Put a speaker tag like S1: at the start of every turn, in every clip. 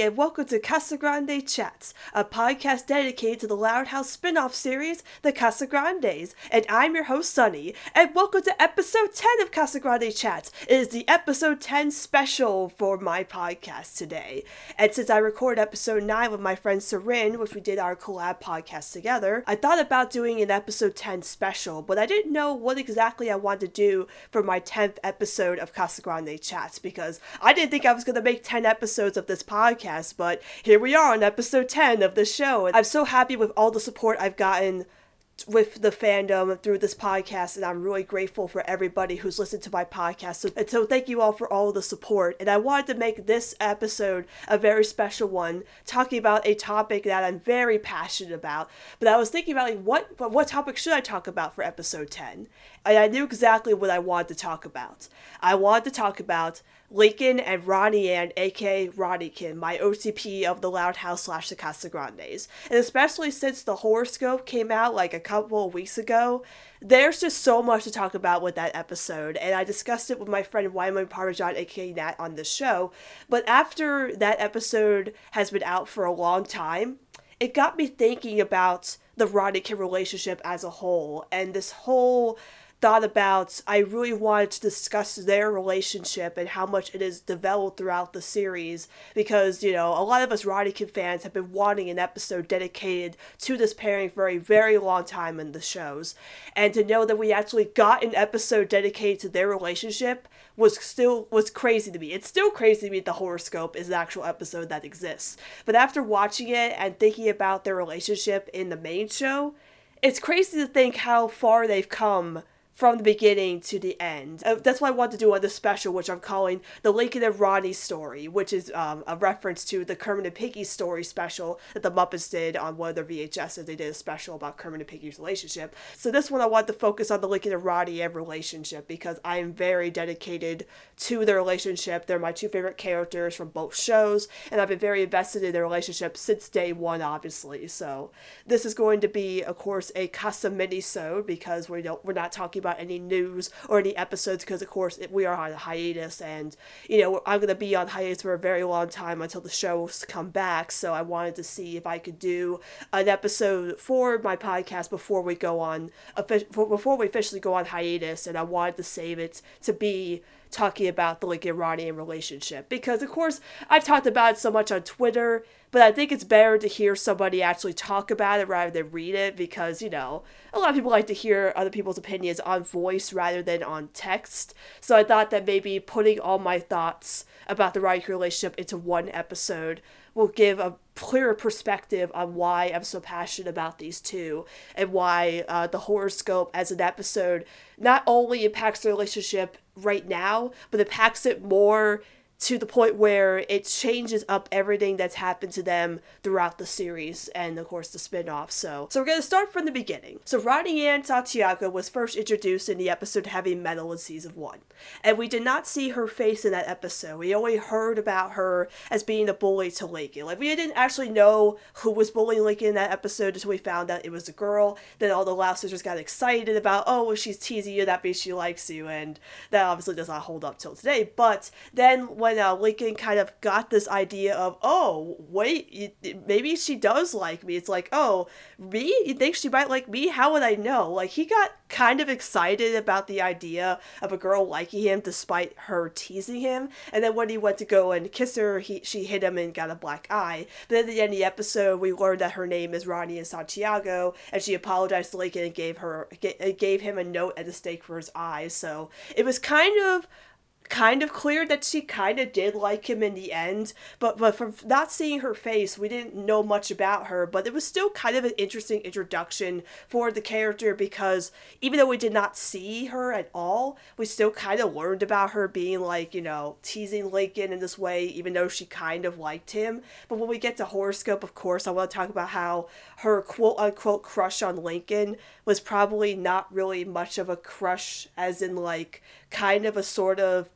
S1: and welcome to Casa Grande Chats, a podcast dedicated to the Loud House spin off series, The Casa Grandes. And I'm your host, Sunny, and welcome to episode 10 of Casa Grande Chats. It is the episode 10 special for my podcast today. And since I record episode 9 with my friend Sarin, which we did our collab podcast together, I thought about doing an episode 10 special, but I didn't know what exactly I wanted to do for my 10th episode of Casa Grande Chats because I didn't think I was going to make 10 episodes of this podcast, but here we are on episode 10 of the show. I'm so happy with all the support I've gotten with the fandom through this podcast and I'm really grateful for everybody who's listened to my podcast. So, and so thank you all for all the support. And I wanted to make this episode a very special one, talking about a topic that I'm very passionate about. But I was thinking about like what what topic should I talk about for episode 10? And I knew exactly what I wanted to talk about. I wanted to talk about Lincoln and Ronnie Ann, aka Ronniecoln, my OTP of the Loud House slash the Casa Grandes. And especially since the horoscope came out like a couple of weeks ago, there's just so much to talk about with that episode. And I discussed it with my friend Wyman Parmesan, aka Nat, on the show. But after that episode has been out for a long time, it got me thinking about the Ronniecoln relationship as a whole and this whole thought about I really wanted to discuss their relationship and how much it has developed throughout the series because, you know, a lot of us Ronniecoln fans have been wanting an episode dedicated to this pairing for a very long time in the shows. And to know that we actually got an episode dedicated to their relationship was still was crazy to me. It's still crazy to me the horoscope is an actual episode that exists. But after watching it and thinking about their relationship in the main show, it's crazy to think how far they've come from the beginning to the end. Uh, that's what I want to do on this special, which I'm calling the Lincoln and Ronnie story, which is um, a reference to the Kermit and Piggy story special that the Muppets did on one of their VHSs. They did a special about Kermit and Piggy's relationship. So this one I want to focus on the Lincoln and Ronnie relationship because I am very dedicated to their relationship. They're my two favorite characters from both shows, and I've been very invested in their relationship since day one, obviously. So this is going to be, of course, a custom mini-sode because we don't we're not talking about any news or any episodes because, of course, we are on hiatus, and you know I'm gonna be on hiatus for a very long time until the shows come back. So I wanted to see if I could do an episode for my podcast before we go on before we officially go on hiatus, and I wanted to save it to be talking about the Lincoln Ronnie relationship because, of course, I've talked about it so much on Twitter but I think it's better to hear somebody actually talk about it rather than read it because, you know, a lot of people like to hear other people's opinions on voice rather than on text. So I thought that maybe putting all my thoughts about the Ronnie relationship into one episode will give a clearer perspective on why I'm so passionate about these two and why uh, the horoscope as an episode not only impacts the relationship right now, but impacts it more to the point where it changes up everything that's happened to them throughout the series and of course the spin-off. So so we're gonna start from the beginning. So Ronnie Ann Santiago was first introduced in the episode Heavy Meddle in season one. And we did not see her face in that episode. We only heard about her as being a bully to Lincoln. Like we didn't actually know who was bullying Lincoln in that episode until we found out it was a girl. Then all the Loud sisters got excited about, oh well, she's teasing you, that means she likes you, and that obviously does not hold up till today. But then when when uh, Lincoln kind of got this idea of, oh, wait, maybe she does like me. It's like, oh, me? You think she might like me? How would I know? Like, he got kind of excited about the idea of a girl liking him despite her teasing him. And then when he went to go and kiss her, he she hit him and got a black eye. But at the end of the episode, we learned that her name is Ronnie and Santiago, and she apologized to Lincoln and gave her gave him a note and a stake for his eyes. So it was kind of kind of clear that she kind of did like him in the end, but but from not seeing her face, we didn't know much about her. But it was still kind of an interesting introduction for the character because even though we did not see her at all, we still kind of learned about her being like you know teasing Lincoln in this way, even though she kind of liked him. But when we get to horoscope, of course, I want to talk about how her quote unquote crush on Lincoln was probably not really much of a crush, as in like kind of a sort of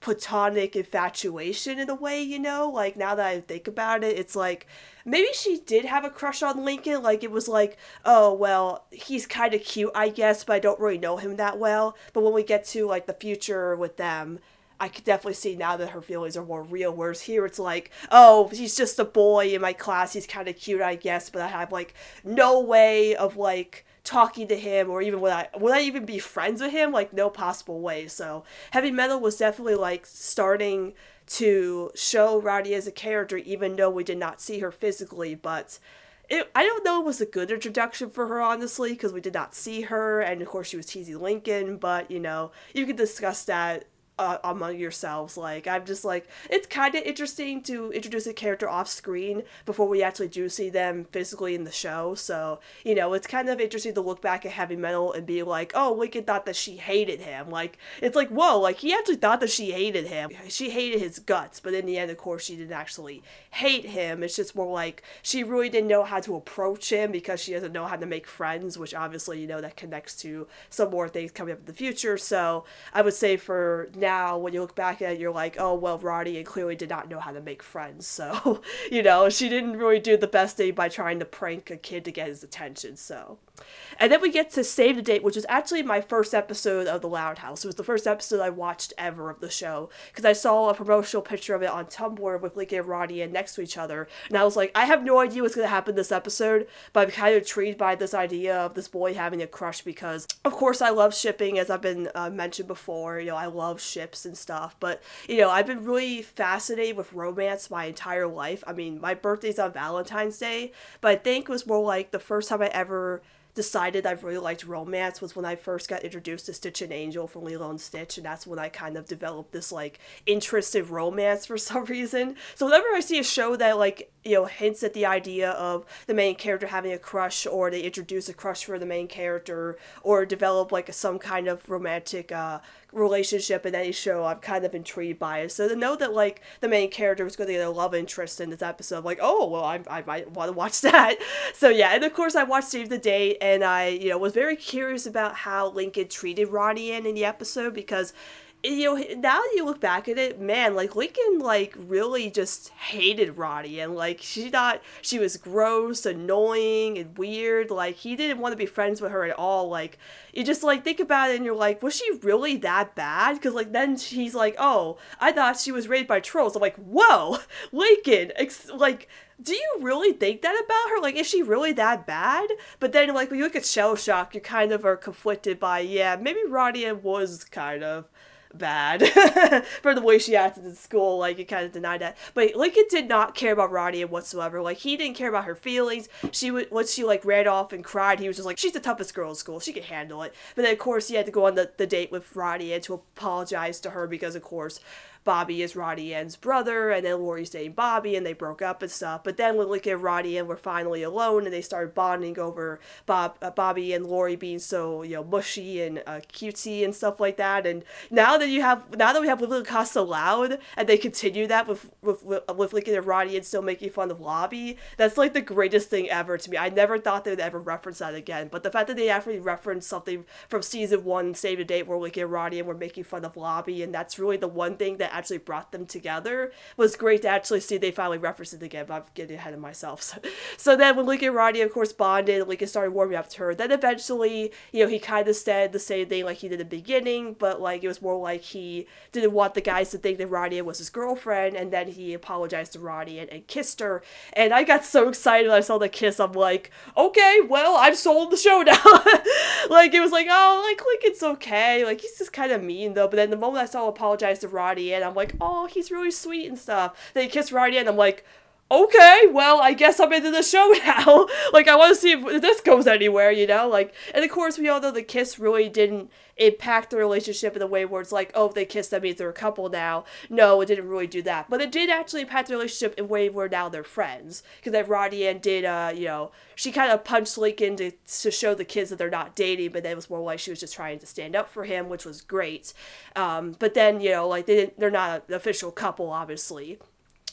S1: platonic infatuation in a way, you know? Like now that I think about it, it's like maybe she did have a crush on Lincoln. Like it was like, oh well, he's kind of cute, I guess, but I don't really know him that well. But when we get to like the future with them, I could definitely see now that her feelings are more real. Whereas here it's like, oh, he's just a boy in my class. He's kind of cute, I guess, but I have like no way of like talking to him or even would I would I even be friends with him? Like no possible way. So Heavy Meddle was definitely like starting to show Rowdy as a character, even though we did not see her physically, but it, I don't know it was a good introduction for her, honestly, because we did not see her, and of course she was teasing Lincoln, but, you know, you could discuss that uh, among yourselves. Like, I'm just like, it's kind of interesting to introduce a character off screen before we actually do see them physically in the show. So, you know, it's kind of interesting to look back at Heavy Meddle and be like, oh, Lincoln thought that she hated him. Like, it's like, whoa, like, he actually thought that she hated him. She hated his guts, but in the end, of course, she didn't actually hate him. It's just more like she really didn't know how to approach him because she doesn't know how to make friends, which obviously, you know, that connects to some more things coming up in the future. So, I would say for now, now when you look back at it you're like oh well roddy clearly did not know how to make friends. So you know she didn't really do the best thing by trying to prank a kid to get his attention so and then we get to Save the Date, which was actually my first episode of The Loud House. It was the first episode I watched ever of the show because I saw a promotional picture of it on Tumblr with Lincoln and Roddy and next to each other. And I was like, I have no idea what's going to happen this episode, but I'm kind of intrigued by this idea of this boy having a crush because, of course, I love shipping, as I've been uh, mentioned before. You know, I love ships and stuff, but, you know, I've been really fascinated with romance my entire life. I mean, my birthday's on Valentine's Day, but I think it was more like the first time I ever decided I really liked romance was when I first got introduced to Stitch and Angel from Lilo and Stitch, and that's when I kind of developed this like interest in romance for some reason. So whenever I see a show that like you know hints at the idea of the main character having a crush, or they introduce a crush for the main character, or develop like some kind of romantic uh, relationship in any show, I'm kind of intrigued by it. So to know that like the main character was going to get a love interest in this episode, I'm like, oh well, I, I might want to watch that. So yeah, and of course I watched Save the Date, and I you know was very curious about how Lincoln treated Roddy in the episode because you know, now you look back at it, man, like Lincoln, like really just hated Roddy, and like she thought she was gross, annoying, and weird. Like he didn't want to be friends with her at all. Like you just like think about it, and you're like, was she really that bad? Because like then she's like, oh, I thought she was raised by trolls. I'm like, whoa, Lincoln, ex- like do you really think that about her? Like, is she really that bad? But then, like, when you look at Shell Shock, you kind of are conflicted by, yeah, maybe Roddy was kind of bad for the way she acted in school. Like, it kind of denied that. But Lincoln did not care about Roddy whatsoever. Like, he didn't care about her feelings. She would, once she, like, ran off and cried, he was just like, she's the toughest girl in school. She can handle it. But then, of course, he had to go on the, the date with Roddy and to apologize to her because, of course, Bobby is Roddy Ann's brother, and then Lori's dating Bobby, and they broke up and stuff. But then when Lincoln and Roddy Ann were finally alone, and they started bonding over Bob, uh, Bobby and Lori being so you know mushy and uh, cutesy and stuff like that. And now that you have, now that we have Living Casa Loud, and they continue that with with with Lincoln and Roddy Ann still making fun of Lobby, that's like the greatest thing ever to me. I never thought they would ever reference that again, but the fact that they actually referenced something from season one, Save the Date, where Lincoln and Roddy Ann were making fun of Lobby, and that's really the one thing that actually brought them together was great to actually see they finally referenced it again, but I'm getting ahead of myself. So, so then when Lincoln and Roddy, of course, bonded, Lincoln started warming up to her. Then eventually, you know, he kind of said the same thing like he did in the beginning, but like it was more like he didn't want the guys to think that Roddy was his girlfriend, and then he apologized to Roddy and, and kissed her. And I got so excited when I saw the kiss. I'm like, okay, well, I've sold the show now. like it was like, oh, like Lincoln's okay. Like he's just kind of mean though. But then the moment I saw him apologize to Roddy, and I'm like, oh, he's really sweet and stuff. Then he kissed Roddy, and I'm like, okay, well, I guess I'm into the show now. like, I want to see if this goes anywhere, you know? Like, and of course, we all know the kiss really didn't impact the relationship in a way where it's like, oh, if they kiss, that means they're a couple now. No, it didn't really do that. But it did actually impact the relationship in a way where now they're friends. Because then Roddy Ann did, uh, you know, she kind of punched Lincoln to, to show the kids that they're not dating, but then it was more like she was just trying to stand up for him, which was great. Um, but then, you know, like, they didn't, they're not an official couple, obviously.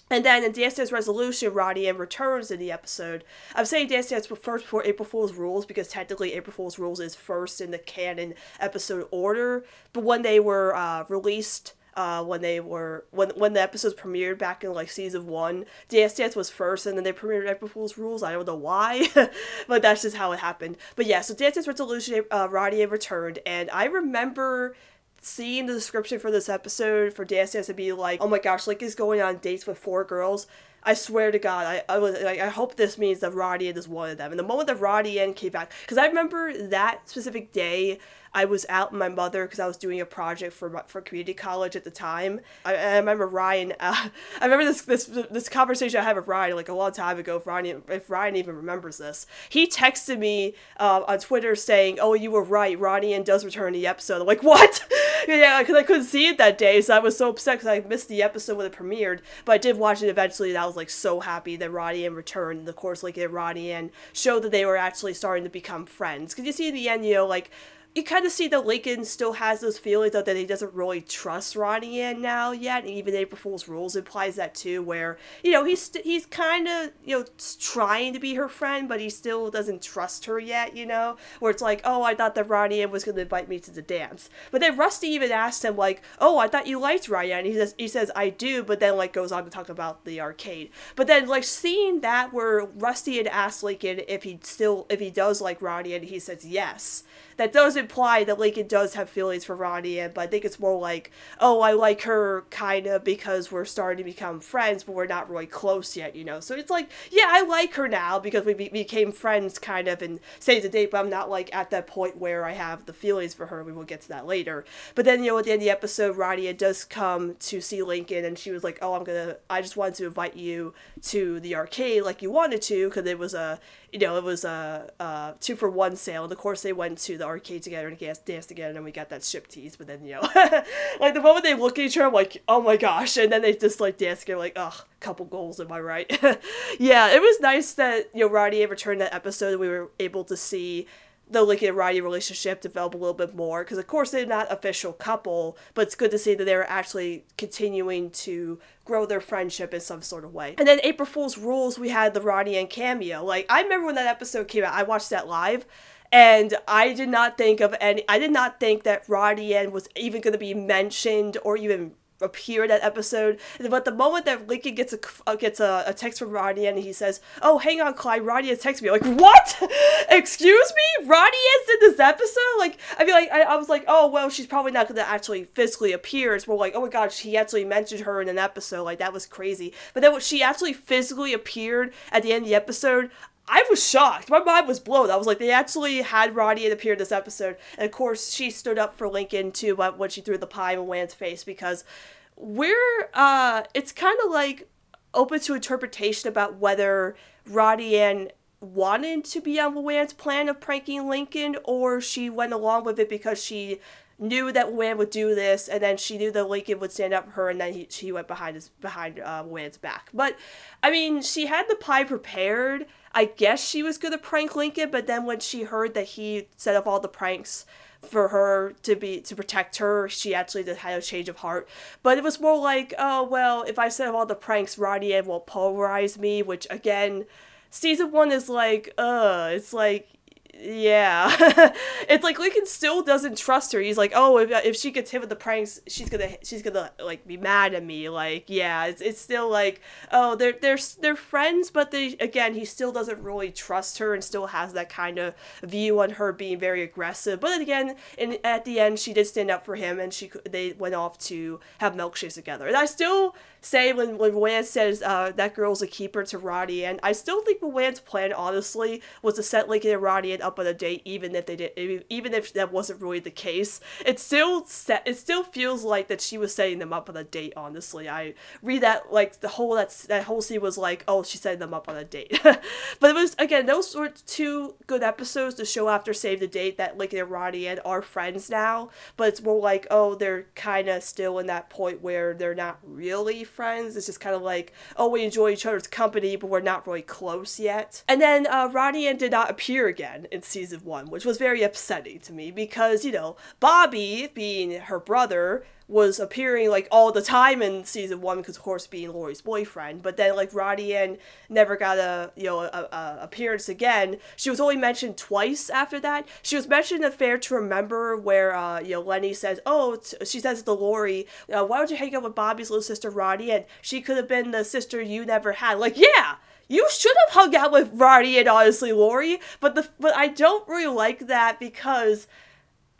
S1: And then in Dance Dance Resolution, Roddy Ann returns in the episode. I'm saying Dance Dance first before April Fool's Rules because technically April Fool's Rules is first in the canon episode order. But when they were uh, released, uh, when they were when when the episodes premiered back in like season one, Dance Dance was first, and then they premiered April Fool's Rules. I don't know why, but that's just how it happened. But yeah, so Dance Dance Resolution, uh, Roddy Ann returned, and I remember seeing the description for this episode for Dance Dance to be like, oh my gosh, like is going on dates with four girls. I swear to God, I, I was like, I hope this means that Roddy is one of them. And the moment that Roddy and came back, because I remember that specific day, I was out with my mother because I was doing a project for for community college at the time. I, I remember Ryan. Uh, I remember this this this conversation I had with Ryan like a long time ago. If Ryan if Ryan even remembers this, he texted me uh, on Twitter saying, "Oh, you were right. Ronnie and does return the episode." I'm like, "What?" yeah, because I couldn't see it that day, so I was so upset because I missed the episode when it premiered. But I did watch it eventually, and I was like so happy that Ronnie returned. And of course, like Ronnie and showed that they were actually starting to become friends. Because you see in the end, you know, like you kind of see that Lincoln still has those feelings of that he doesn't really trust Ronnie Ann now yet, and even April Fool's Rules implies that too, where you know he's he's kind of you know trying to be her friend, but he still doesn't trust her yet, you know, where it's like, oh, I thought that Ronnie was going to invite me to the dance, but then Rusty even asks him like, oh, I thought you liked Ronnie and he says he says I do, but then like goes on to talk about the arcade, but then like seeing that where Rusty had asked Lincoln if he still if he does like Ronnie Ann, he says yes that does imply that Lincoln does have feelings for Ronnie, but I think it's more like, oh, I like her kind of because we're starting to become friends, but we're not really close yet, you know. So it's like, yeah, I like her now because we be- became friends kind of and say the date, but I'm not like at that point where I have the feelings for her. We will get to that later. But then, you know, at the end of the episode, Ronnie does come to see Lincoln, and she was like, oh, I'm gonna, I just wanted to invite you to the arcade like you wanted to because it was a you know, it was a, a two for one sale. And of course, they went to the arcade together and dance together, and we got that ship tease. But then, you know, like the moment they look at each other, I'm like, oh my gosh. And then they just like dance together, like, ugh, couple goals, am I right? yeah, it was nice that, you know, Roddy returned that episode and we were able to see the Lincoln and Roddy relationship develop a little bit more because of course they're not official couple, but it's good to see that they're actually continuing to grow their friendship in some sort of way. And then April Fool's Rules, we had the Roddy and cameo. Like I remember when that episode came out, I watched that live. And I did not think of any. I did not think that Roddy Ann was even going to be mentioned or even appear in that episode. But the moment that Lincoln gets a uh, gets a, a text from Roddy and he says, "Oh, hang on, Clyde, Roddy has texted me." I'm like, what? Excuse me, Roddy is in this episode? Like, I mean, like, I, I was like, oh well, she's probably not gonna actually physically appear. It's more like, oh my god, he actually mentioned her in an episode. Like that was crazy. But then when she actually physically appeared at the end of the episode, I was shocked. My mind was blown. I was like, they actually had Roddy appear in this episode. And of course, she stood up for Lincoln too but when she threw the pie in Wan's face because we're, uh, it's kind of like open to interpretation about whether Roddy and wanted to be on Luan's plan of pranking Lincoln or she went along with it because she knew that Luan would do this, and then she knew that Lincoln would stand up for her, and then he, she went behind his behind uh, Luan's back. But I mean, she had the pie prepared. I guess she was gonna prank Lincoln, but then when she heard that he set up all the pranks for her to be to protect her, she actually did had a change of heart. But it was more like, oh well, if I set up all the pranks, Roddy will polarize me, which again, season one is like, uh, it's like yeah. It's like lincoln still doesn't trust her. He's like oh if, if she gets hit with the pranks she's gonna she's gonna like be mad at me. Like yeah it's, it's still like oh they're they're they're friends but they again he still doesn't really trust her and still has that kind of view on her being very aggressive. But again in at the end she did stand up for him and she they went off to have milkshakes together. And i still say when when Luan says uh, that girl's a keeper to Roddy, and I still think Luan's plan honestly was to set Lincoln and Roddy up on a date, even if they did, even if that wasn't really the case. It still set, it still feels like that she was setting them up on a date. Honestly, I read that like the whole that that whole scene was like, oh, she's setting them up on a date. but it was again those were two good episodes to show after Save the Date that Lincoln and Roddy and are friends now. But it's more like oh, they're kind of still in that point where they're not really friends. It's just kind of like, oh, we enjoy each other's company, but we're not really close yet. And then uh, Roddy Ann did not appear again in season one, which was very upsetting to me because, you know, Bobby, being her brother, was appearing like all the time in season one because of course being Lori's boyfriend. But then like Roddy Ann never got a you know a, a, appearance again. She was only mentioned twice after that. She was mentioned in Fair to Remember where uh, you know Leni says, oh she says to Lori, uh, why would you hang out with Bobby's little sister Roddy Ann? She could have been the sister you never had. Like yeah. You should have hung out with Roddy and honestly Lori, but the but I don't really like that because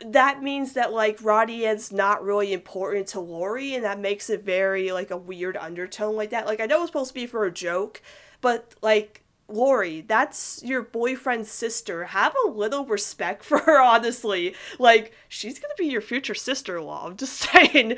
S1: that means that like Rodian's not really important to Lori, and that makes it very like a weird undertone like that. Like I know it's supposed to be for a joke, but like Lori, that's your boyfriend's sister. Have a little respect for her, honestly. Like, she's gonna be your future sister in law. I'm just saying.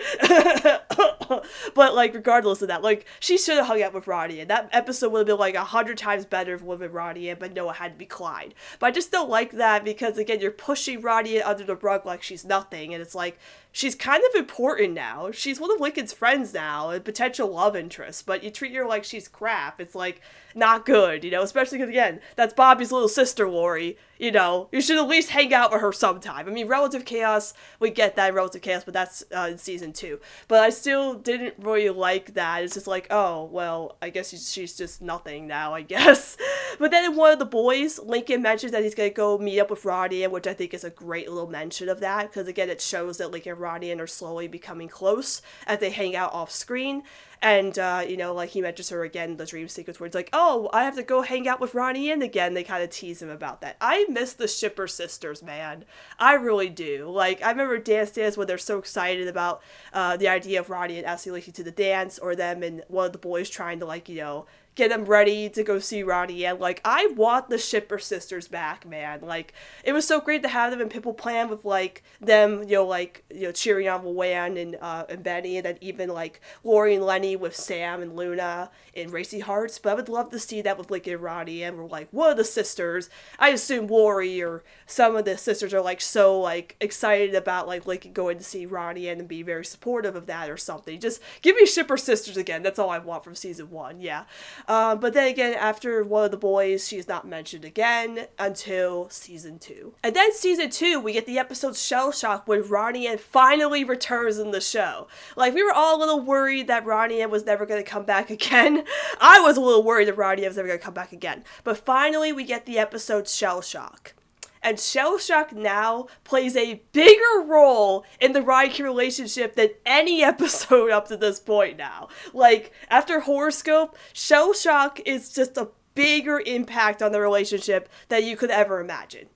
S1: but, like, regardless of that, like, she should have hung out with Roddy, and That episode would have been, like, a hundred times better if it would have been Rodian, but Noah had to be Clyde. But I just don't like that because, again, you're pushing Rodian under the rug like she's nothing, and it's like, she's kind of important now. She's one of Lincoln's friends now, a potential love interest, but you treat her like she's crap. It's like not good, you know, especially because, again, that's Bobby's little sister, Lori. You know, you should at least hang out with her sometime. I mean, Relative Chaos, we get that Relative Chaos, but that's uh, in season two. But I still didn't really like that. It's just like, oh, well, I guess she's, just nothing now, I guess. but then in one of the boys, Lincoln mentions that he's going to go meet up with Rodian, which I think is a great little mention of that, because again, it shows that Lincoln and Rodian are slowly becoming close as they hang out off screen. And, uh, you know, like he mentions her again in the dream sequence where it's like, oh, I have to go hang out with Rodian again. They kind of tease him about that. I miss the Shipper sisters, man. I really do. Like, I remember Dance Dance when they're so excited about uh, the idea of Rodian asking Lacey to the dance or them and one of the boys trying to, like, you know, get them ready to go see Ronnie. And like, I want the Shipper sisters back, man. Like, it was so great to have them in Pimple Plan with like them, you know, like you know, cheering on Luan and uh, and Benny, and then even like Lori and Leni with Sam and Luna in Racy Hearts. But I would love to see that with like and Ronnie, and we're like, one of the sisters. I assume Lori or some of the sisters are like so like excited about like like going to see Ronnie and be very supportive of that or something. Just give me Shipper sisters again. That's all I want from season one. Yeah. Uh, but then again, after one of the boys, she's not mentioned again until season two. And then season two, we get the episode Shell Shock when Ronnie and finally returns in the show. Like, we were all a little worried that Ronnie was never going to come back again. I was a little worried that Ronnie was never going to come back again. But finally, we get the episode Shell Shock and Shell Shock now plays a bigger role in the Ryan relationship than any episode up to this point now. Like, after Horoscope, Shell Shock is just a bigger impact on the relationship than you could ever imagine.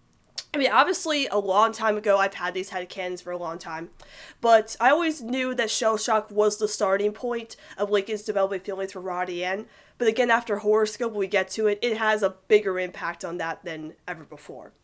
S1: I mean, obviously, a long time ago, I've had these headcanons for a long time, but I always knew that Shell Shock was the starting point of Lincoln's developing feelings for Rodian. But again, after Horoscope, we get to it, it has a bigger impact on that than ever before.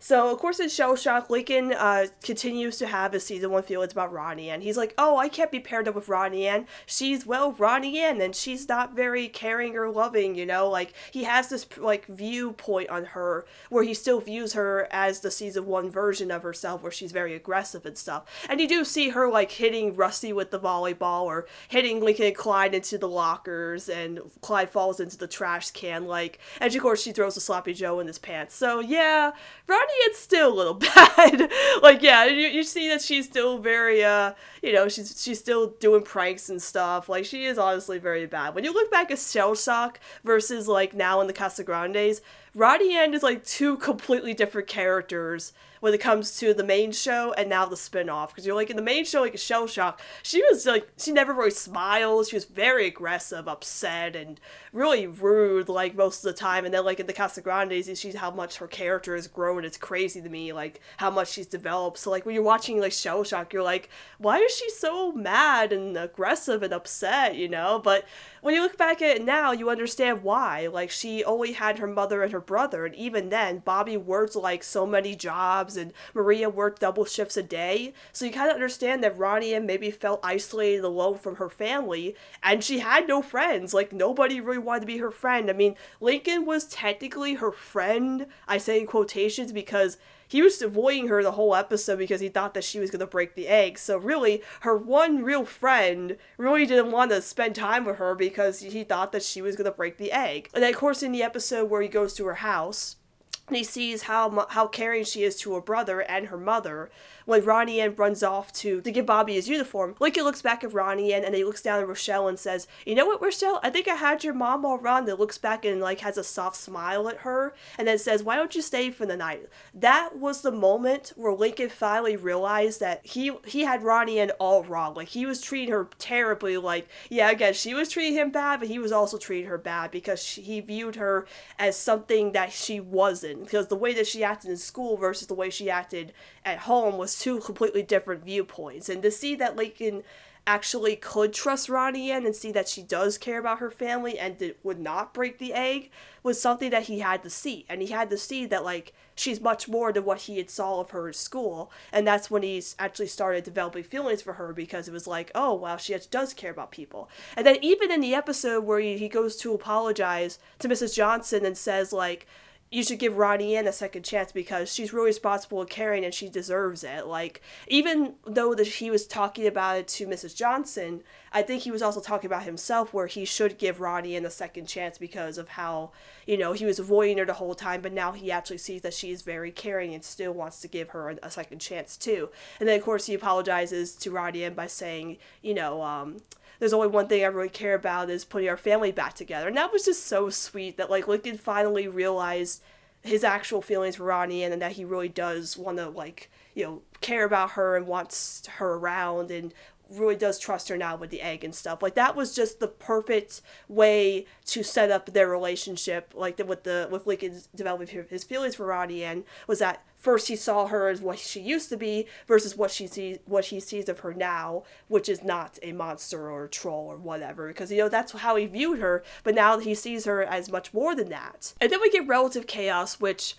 S1: So, of course, in Shell Shock, Lincoln uh, continues to have his season one feelings about Ronnie Ann. He's like, oh, I can't be paired up with Ronnie Ann. She's, well, Ronnie Ann, and she's not very caring or loving, you know? Like, he has this, like, viewpoint on her where he still views her as the season one version of herself where she's very aggressive and stuff. And you do see her, like, hitting Rusty with the volleyball or hitting Lincoln and Clyde into the lockers, and Clyde falls into the trash can, like, and of course, she throws a sloppy Joe in his pants. So, yeah, Ronnie it's still a little bad. like, yeah, you, you see that she's still very, uh, you know, she's she's still doing pranks and stuff. Like, she is honestly very bad. When you look back at Shell Shock versus, like, now in the Casagrandes, Rodian is, like, two completely different characters when it comes to the main show and now the spin-off. Because you're like in the main show like a shell shock. She was like she never really smiled. She was very aggressive upset and really rude like most of the time. And then like in the Casagrandes you see how much her character has grown. It's crazy to me like how much she's developed. So like when you're watching like shell shock you're like why is she so mad and aggressive and upset you know? But when you look back at it now, you understand why. Like, she only had her mother and her brother, and even then, Bobby worked like so many jobs, and Maria worked double shifts a day. So you kind of understand that Ronnie and maybe felt isolated alone from her family, and she had no friends. Like, nobody really wanted to be her friend. I mean, Lincoln was technically her friend, I say in quotations, because he was avoiding her the whole episode because he thought that she was going to break the egg. So really, her one real friend really didn't want to spend time with her because he thought that she was going to break the egg. And then, of course, in the episode where he goes to her house, he sees how how caring she is to her brother and her mother when Ronnie Ann runs off to, to give Bobby his uniform. Lincoln looks back at Ronnie Ann and he looks down at Rochelle and says, You know what, Rochelle? I think I had your mom all wrong. That looks back and like has a soft smile at her and then says, Why don't you stay for the night? That was the moment where Lincoln finally realized that he he had Ronnie Ann all wrong. Like he was treating her terribly. Like, yeah, again, she was treating him bad, but he was also treating her bad because she, he viewed her as something that she wasn't because the way that she acted in school versus the way she acted at home was two completely different viewpoints. And to see that Lincoln actually could trust Ronnie Ann and see that she does care about her family and did, would not break the egg was something that he had to see. And he had to see that, like, she's much more than what he had saw of her at school. And that's when he's actually started developing feelings for her because it was like, oh, wow, she does care about people. And then even in the episode where he, he goes to apologize to Mrs. Johnson and says, like, you should give Ronnie Ann a second chance because she's really responsible and caring and she deserves it. Like, even though that he was talking about it to Mrs. Johnson, I think he was also talking about himself where he should give Ronnie Ann a second chance because of how, you know, he was avoiding her the whole time, but now he actually sees that she is very caring and still wants to give her a second chance too. And then, of course, he apologizes to Ronnie Ann by saying, you know, um, there's only one thing I really care about is putting our family back together. And that was just so sweet that like Lincoln finally realized his actual feelings for Ronnie and that he really does want to like, you know, care about her and wants her around and really does trust her now with the egg and stuff. Like that was just the perfect way to set up their relationship. Like the, with the with Lincoln developing his feelings for Ronnie and was that first he saw her as what she used to be versus what she sees what he sees of her now, which is not a monster or a troll or whatever. Because you know that's how he viewed her, but now he sees her as much more than that. And then we get relative chaos, which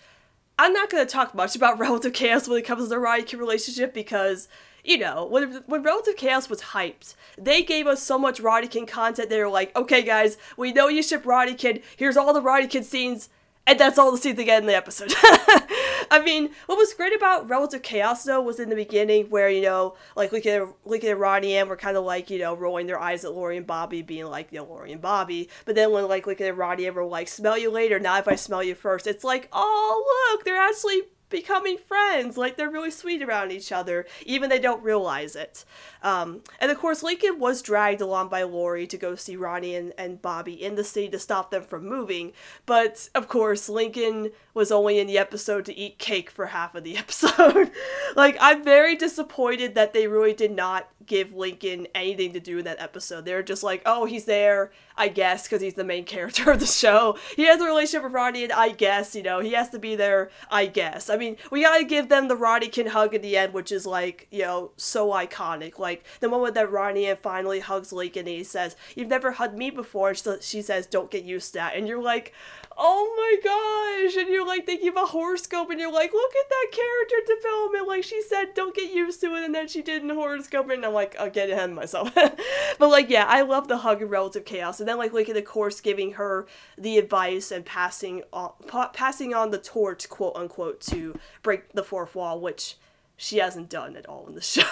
S1: I'm not to talk much about relative chaos when it comes to the Ronnie relationship because you know, when, when Relative Chaos was hyped, they gave us so much Roddykin content. They were like, okay, guys, we know you ship Roddykin. Here's all the Roddykin scenes. And that's all the scenes they get in the episode. I mean, what was great about Relative Chaos, though, was in the beginning where, you know, like, look at, look at Ronnie and we're kind of like, you know, rolling their eyes at Lori and Bobby, being like, you know, Lori and Bobby. But then when, like, look at Ronnie and we're like, smell you later, not if I smell you first, it's like, oh, look, they're actually becoming friends. Like they're really sweet around each other, even they don't realize it. Um, and of course, Lincoln was dragged along by Lori to go see Ronnie and, and Bobby in the city to stop them from moving. But of course, Lincoln was only in the episode to eat cake for half of the episode. like, I'm very disappointed that they really did not give Lincoln anything to do in that episode. They're just like, oh, he's there, I guess, because he's the main character of the show. He has a relationship with Ronnie, and I guess, you know, he has to be there, I guess. I mean, we gotta give them the Ronnie can hug at the end, which is like, you know, so iconic. Like, the moment that Ronnie finally hugs Lincoln and he says, You've never hugged me before, she says, Don't get used to that. And you're like, oh my gosh and you're like thinking of a horoscope and you're like look at that character development. Like she said don't get used to it and then she did in horoscope and i'm like i'll get ahead of myself. But like yeah i love the hug of relative chaos and then like Lincoln the course giving her the advice and passing on pa- passing on the torch quote unquote to break the fourth wall which she hasn't done at all in the show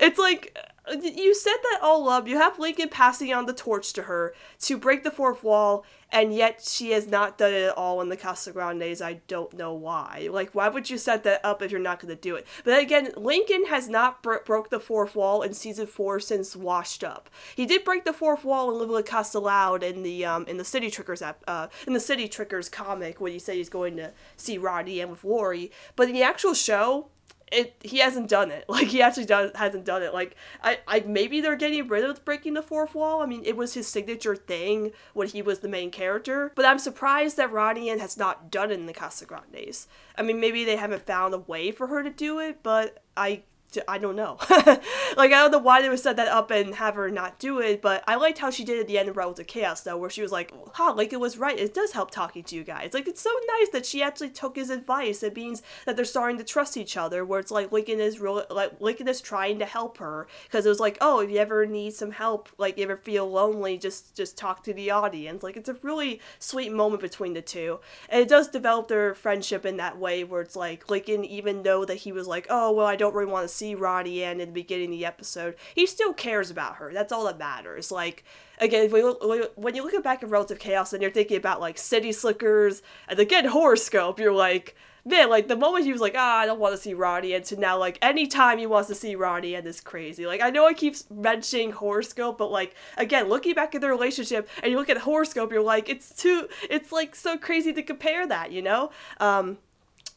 S1: it's like you set that all up. You have Lincoln passing on the torch to her to break the fourth wall, and yet she has not done it at all in the Casa Grandes. I don't know why. Like, why would you set that up if you're not going to do it? But again, Lincoln has not bro- broke the fourth wall in season four since Washed Up. He did break the fourth wall in Live with Casa Loud in the um in the City Trickers app, uh in the City Trickers comic when he said he's going to see Roddy and with Lori. But in the actual show, it he hasn't done it. Like he actually does hasn't done it. Like I, I maybe they're getting rid of breaking the fourth wall. I mean, it was his signature thing when he was the main character. But I'm surprised that Ronnie has not done it in the Casa Grandes. I mean, maybe they haven't found a way for her to do it, but I I don't know. like, I don't know why they would set that up and have her not do it, but I liked how she did at the end of Relative Chaos, though, where she was like, huh, it was right. It does help talking to you guys. Like, it's so nice that she actually took his advice. It means that they're starting to trust each other, where it's like Lincoln is real, like, Lincoln is trying to help her. Because it was like, oh, if you ever need some help, like, you ever feel lonely, just, just talk to the audience. Like, it's a really sweet moment between the two. And it does develop their friendship in that way, where it's like, Lincoln, even though that he was like, oh, well, I don't really want to see Ronnie Ann in the beginning of the episode, he still cares about her. That's all that matters. Like, again, when you look, when you look back at Relative Chaos and you're thinking about, like, City Slickers and again, Horoscope, you're like, man, like, the moment he was like, ah, I don't want to see Ronnie Ann, to now, like, anytime he wants to see Ronnie Ann is crazy. Like, I know I keep mentioning Horoscope, but, like, again, looking back at their relationship and you look at Horoscope, you're like, it's too, it's, like, so crazy to compare that, you know? Um,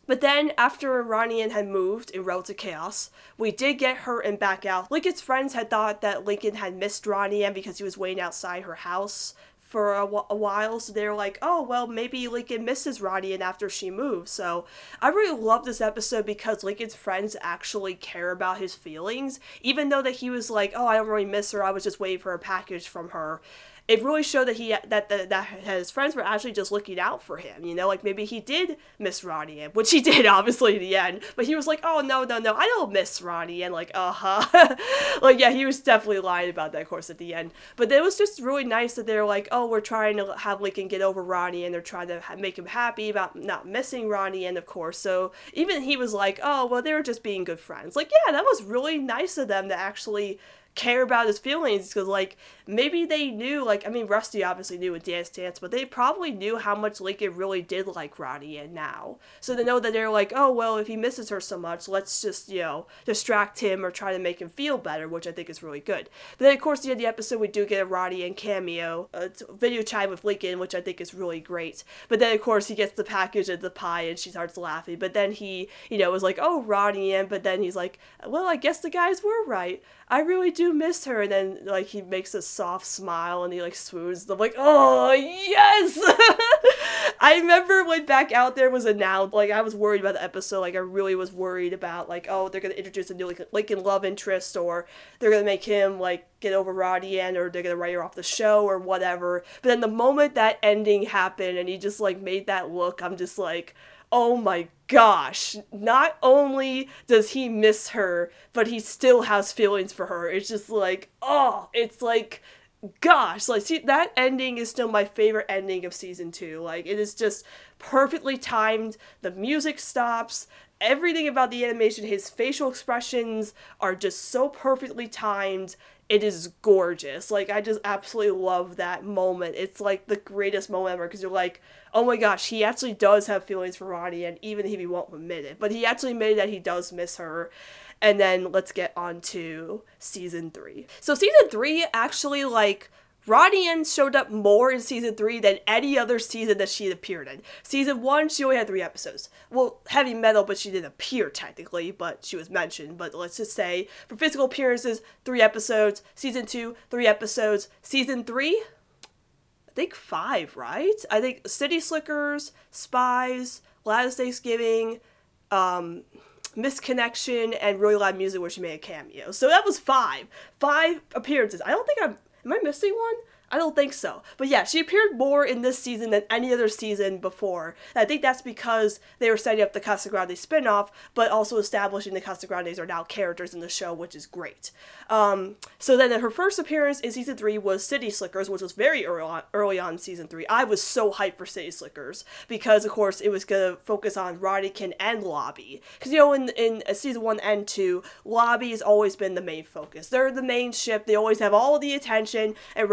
S1: but then, after Ronnie had moved in Relative Chaos, we did get her and back out. Lincoln's friends had thought that Lincoln had missed Ronnie because he was waiting outside her house for a, while, so they're like, oh well, maybe Lincoln misses Ronnie and after she moves. So I really love this episode because Lincoln's friends actually care about his feelings, even though that he was like, oh, I don't really miss her. I was just waiting for a package from her it really showed that he that the, that his friends were actually just looking out for him. You know, like maybe he did miss Ronnie, which he did obviously in the end. But he was like, "Oh no, no, no, I don't miss Ronnie," and like, uh huh, like yeah, he was definitely lying about that, of course, at the end. But it was just really nice that they're like, "Oh, we're trying to have Lincoln get over Ronnie," and they're trying to make him happy about not missing Ronnie, and of course, so even he was like, "Oh, well, they were just being good friends." Like, yeah, that was really nice of them to actually care about his feelings because like maybe they knew like I mean Rusty obviously knew with Dance Dance, but they probably knew how much Lincoln really did like Ronnie and now. So they know that they're like, oh well if he misses her so much, let's just, you know, distract him or try to make him feel better, which I think is really good. But then of course the end of the episode we do get a Ronnie and cameo, a video chat with Lincoln, which I think is really great. But then of course he gets the package of the pie and she starts laughing. But then he, you know, was like, Oh Ronnie and but then he's like, Well I guess the guys were right. I really do miss her. And then like he makes a soft smile and he like swoons. I'm like, oh yes. I remember when back out there was announced. Like I was worried about the episode. Like I really was worried about like oh they're gonna introduce a new like Lincoln love interest or they're gonna make him like get over Roddy and or they're gonna write her off the show or whatever. But then the moment that ending happened and he just like made that look, I'm just like oh my gosh, not only does he miss her, but he still has feelings for her. It's just like, oh, it's like, gosh, like, see, that ending is still my favorite ending of season two. Like, it is just perfectly timed. The music stops. Everything about the animation, his facial expressions are just so perfectly timed it is gorgeous. Like I just absolutely love that moment. It's like the greatest moment ever because you're like, oh my gosh, he actually does have feelings for Ronnie, and even if he won't admit it, but he actually admitted that he does miss her. And then let's get on to season three. So season three actually like Ronnie and showed up more in season three than any other season that she appeared in. Season one, she only had three episodes. Well, heavy meddle, but she didn't appear technically, but she was mentioned. But let's just say for physical appearances, three episodes. Season two, three episodes. Season three, I think five, right? I think City Slickers, Spies, Last Thanksgiving, um, Misconnection, and Really Loud Music, where she made a cameo. So that was five. Five appearances. I don't think I'm Am I missing one? I don't think so. But yeah, she appeared more in this season than any other season before. And I think that's because they were setting up the Casagrande spinoff, but also establishing the Casagrandes are now characters in the show, which is great. Um, so then her first appearance in season three was City Slickers, which was very early on, early on season three. I was so hyped for City Slickers because, of course, it was gonna focus on Roddykin and Lobby. Because you know, in in season one and two, Lobby has always been the main focus. They're the main ship. They always have all the attention, and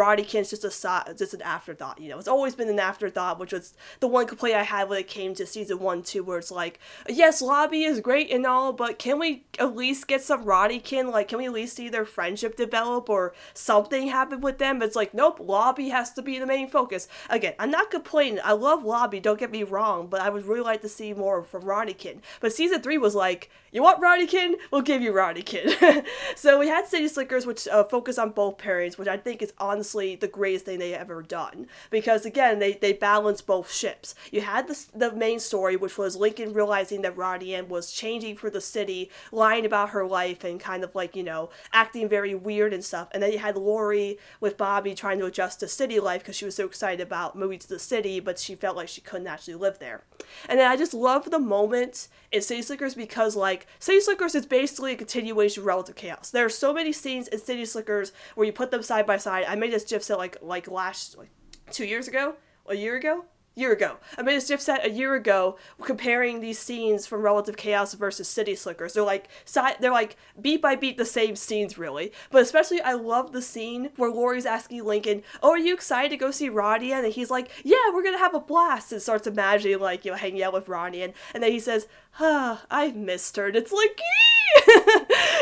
S1: Roddykin just a just an afterthought. You know, it's always been an afterthought, which was the one complaint I had when it came to season one, two, where it's like, yes, Lobby is great and all, but can we at least get some Roddykin? Like, can we at least see their friendship develop or something happen with them? It's like, nope, Lobby has to be the main focus. Again, I'm not complaining. I love Lobby. Don't get me wrong, but I would really like to see more from Roddykin. But season three was like, you want Roddykin? We'll give you Roddykin. so we had City Slickers, which uh, focus on both pairings, which I think is honestly the greatest thing they ever done. Because again, they, they balance both ships. You had the, the main story, which was Lincoln realizing that Rodian was changing for the city, lying about her life, and kind of like, you know, acting very weird and stuff. And then you had Lori with Bobby trying to adjust to city life because she was so excited about moving to the city, but she felt like she couldn't actually live there. And then I just love the moment in City Slickers because, like, City Slickers is basically a continuation of Relative Chaos. There are so many scenes in City Slickers where you put them side by side. I made this GIF set like like last like two years ago, a year ago, year ago. I made this GIF set a year ago comparing these scenes from Relative Chaos versus City Slickers. They're like they're like beat by beat the same scenes really. But especially I love the scene where Lori's asking Lincoln, "Oh, are you excited to go see Roddy?" And he's like, "Yeah, we're gonna have a blast." And starts imagining like you know hanging out with Roddy, and, and then he says, "Ah, I've missed her." And it's like.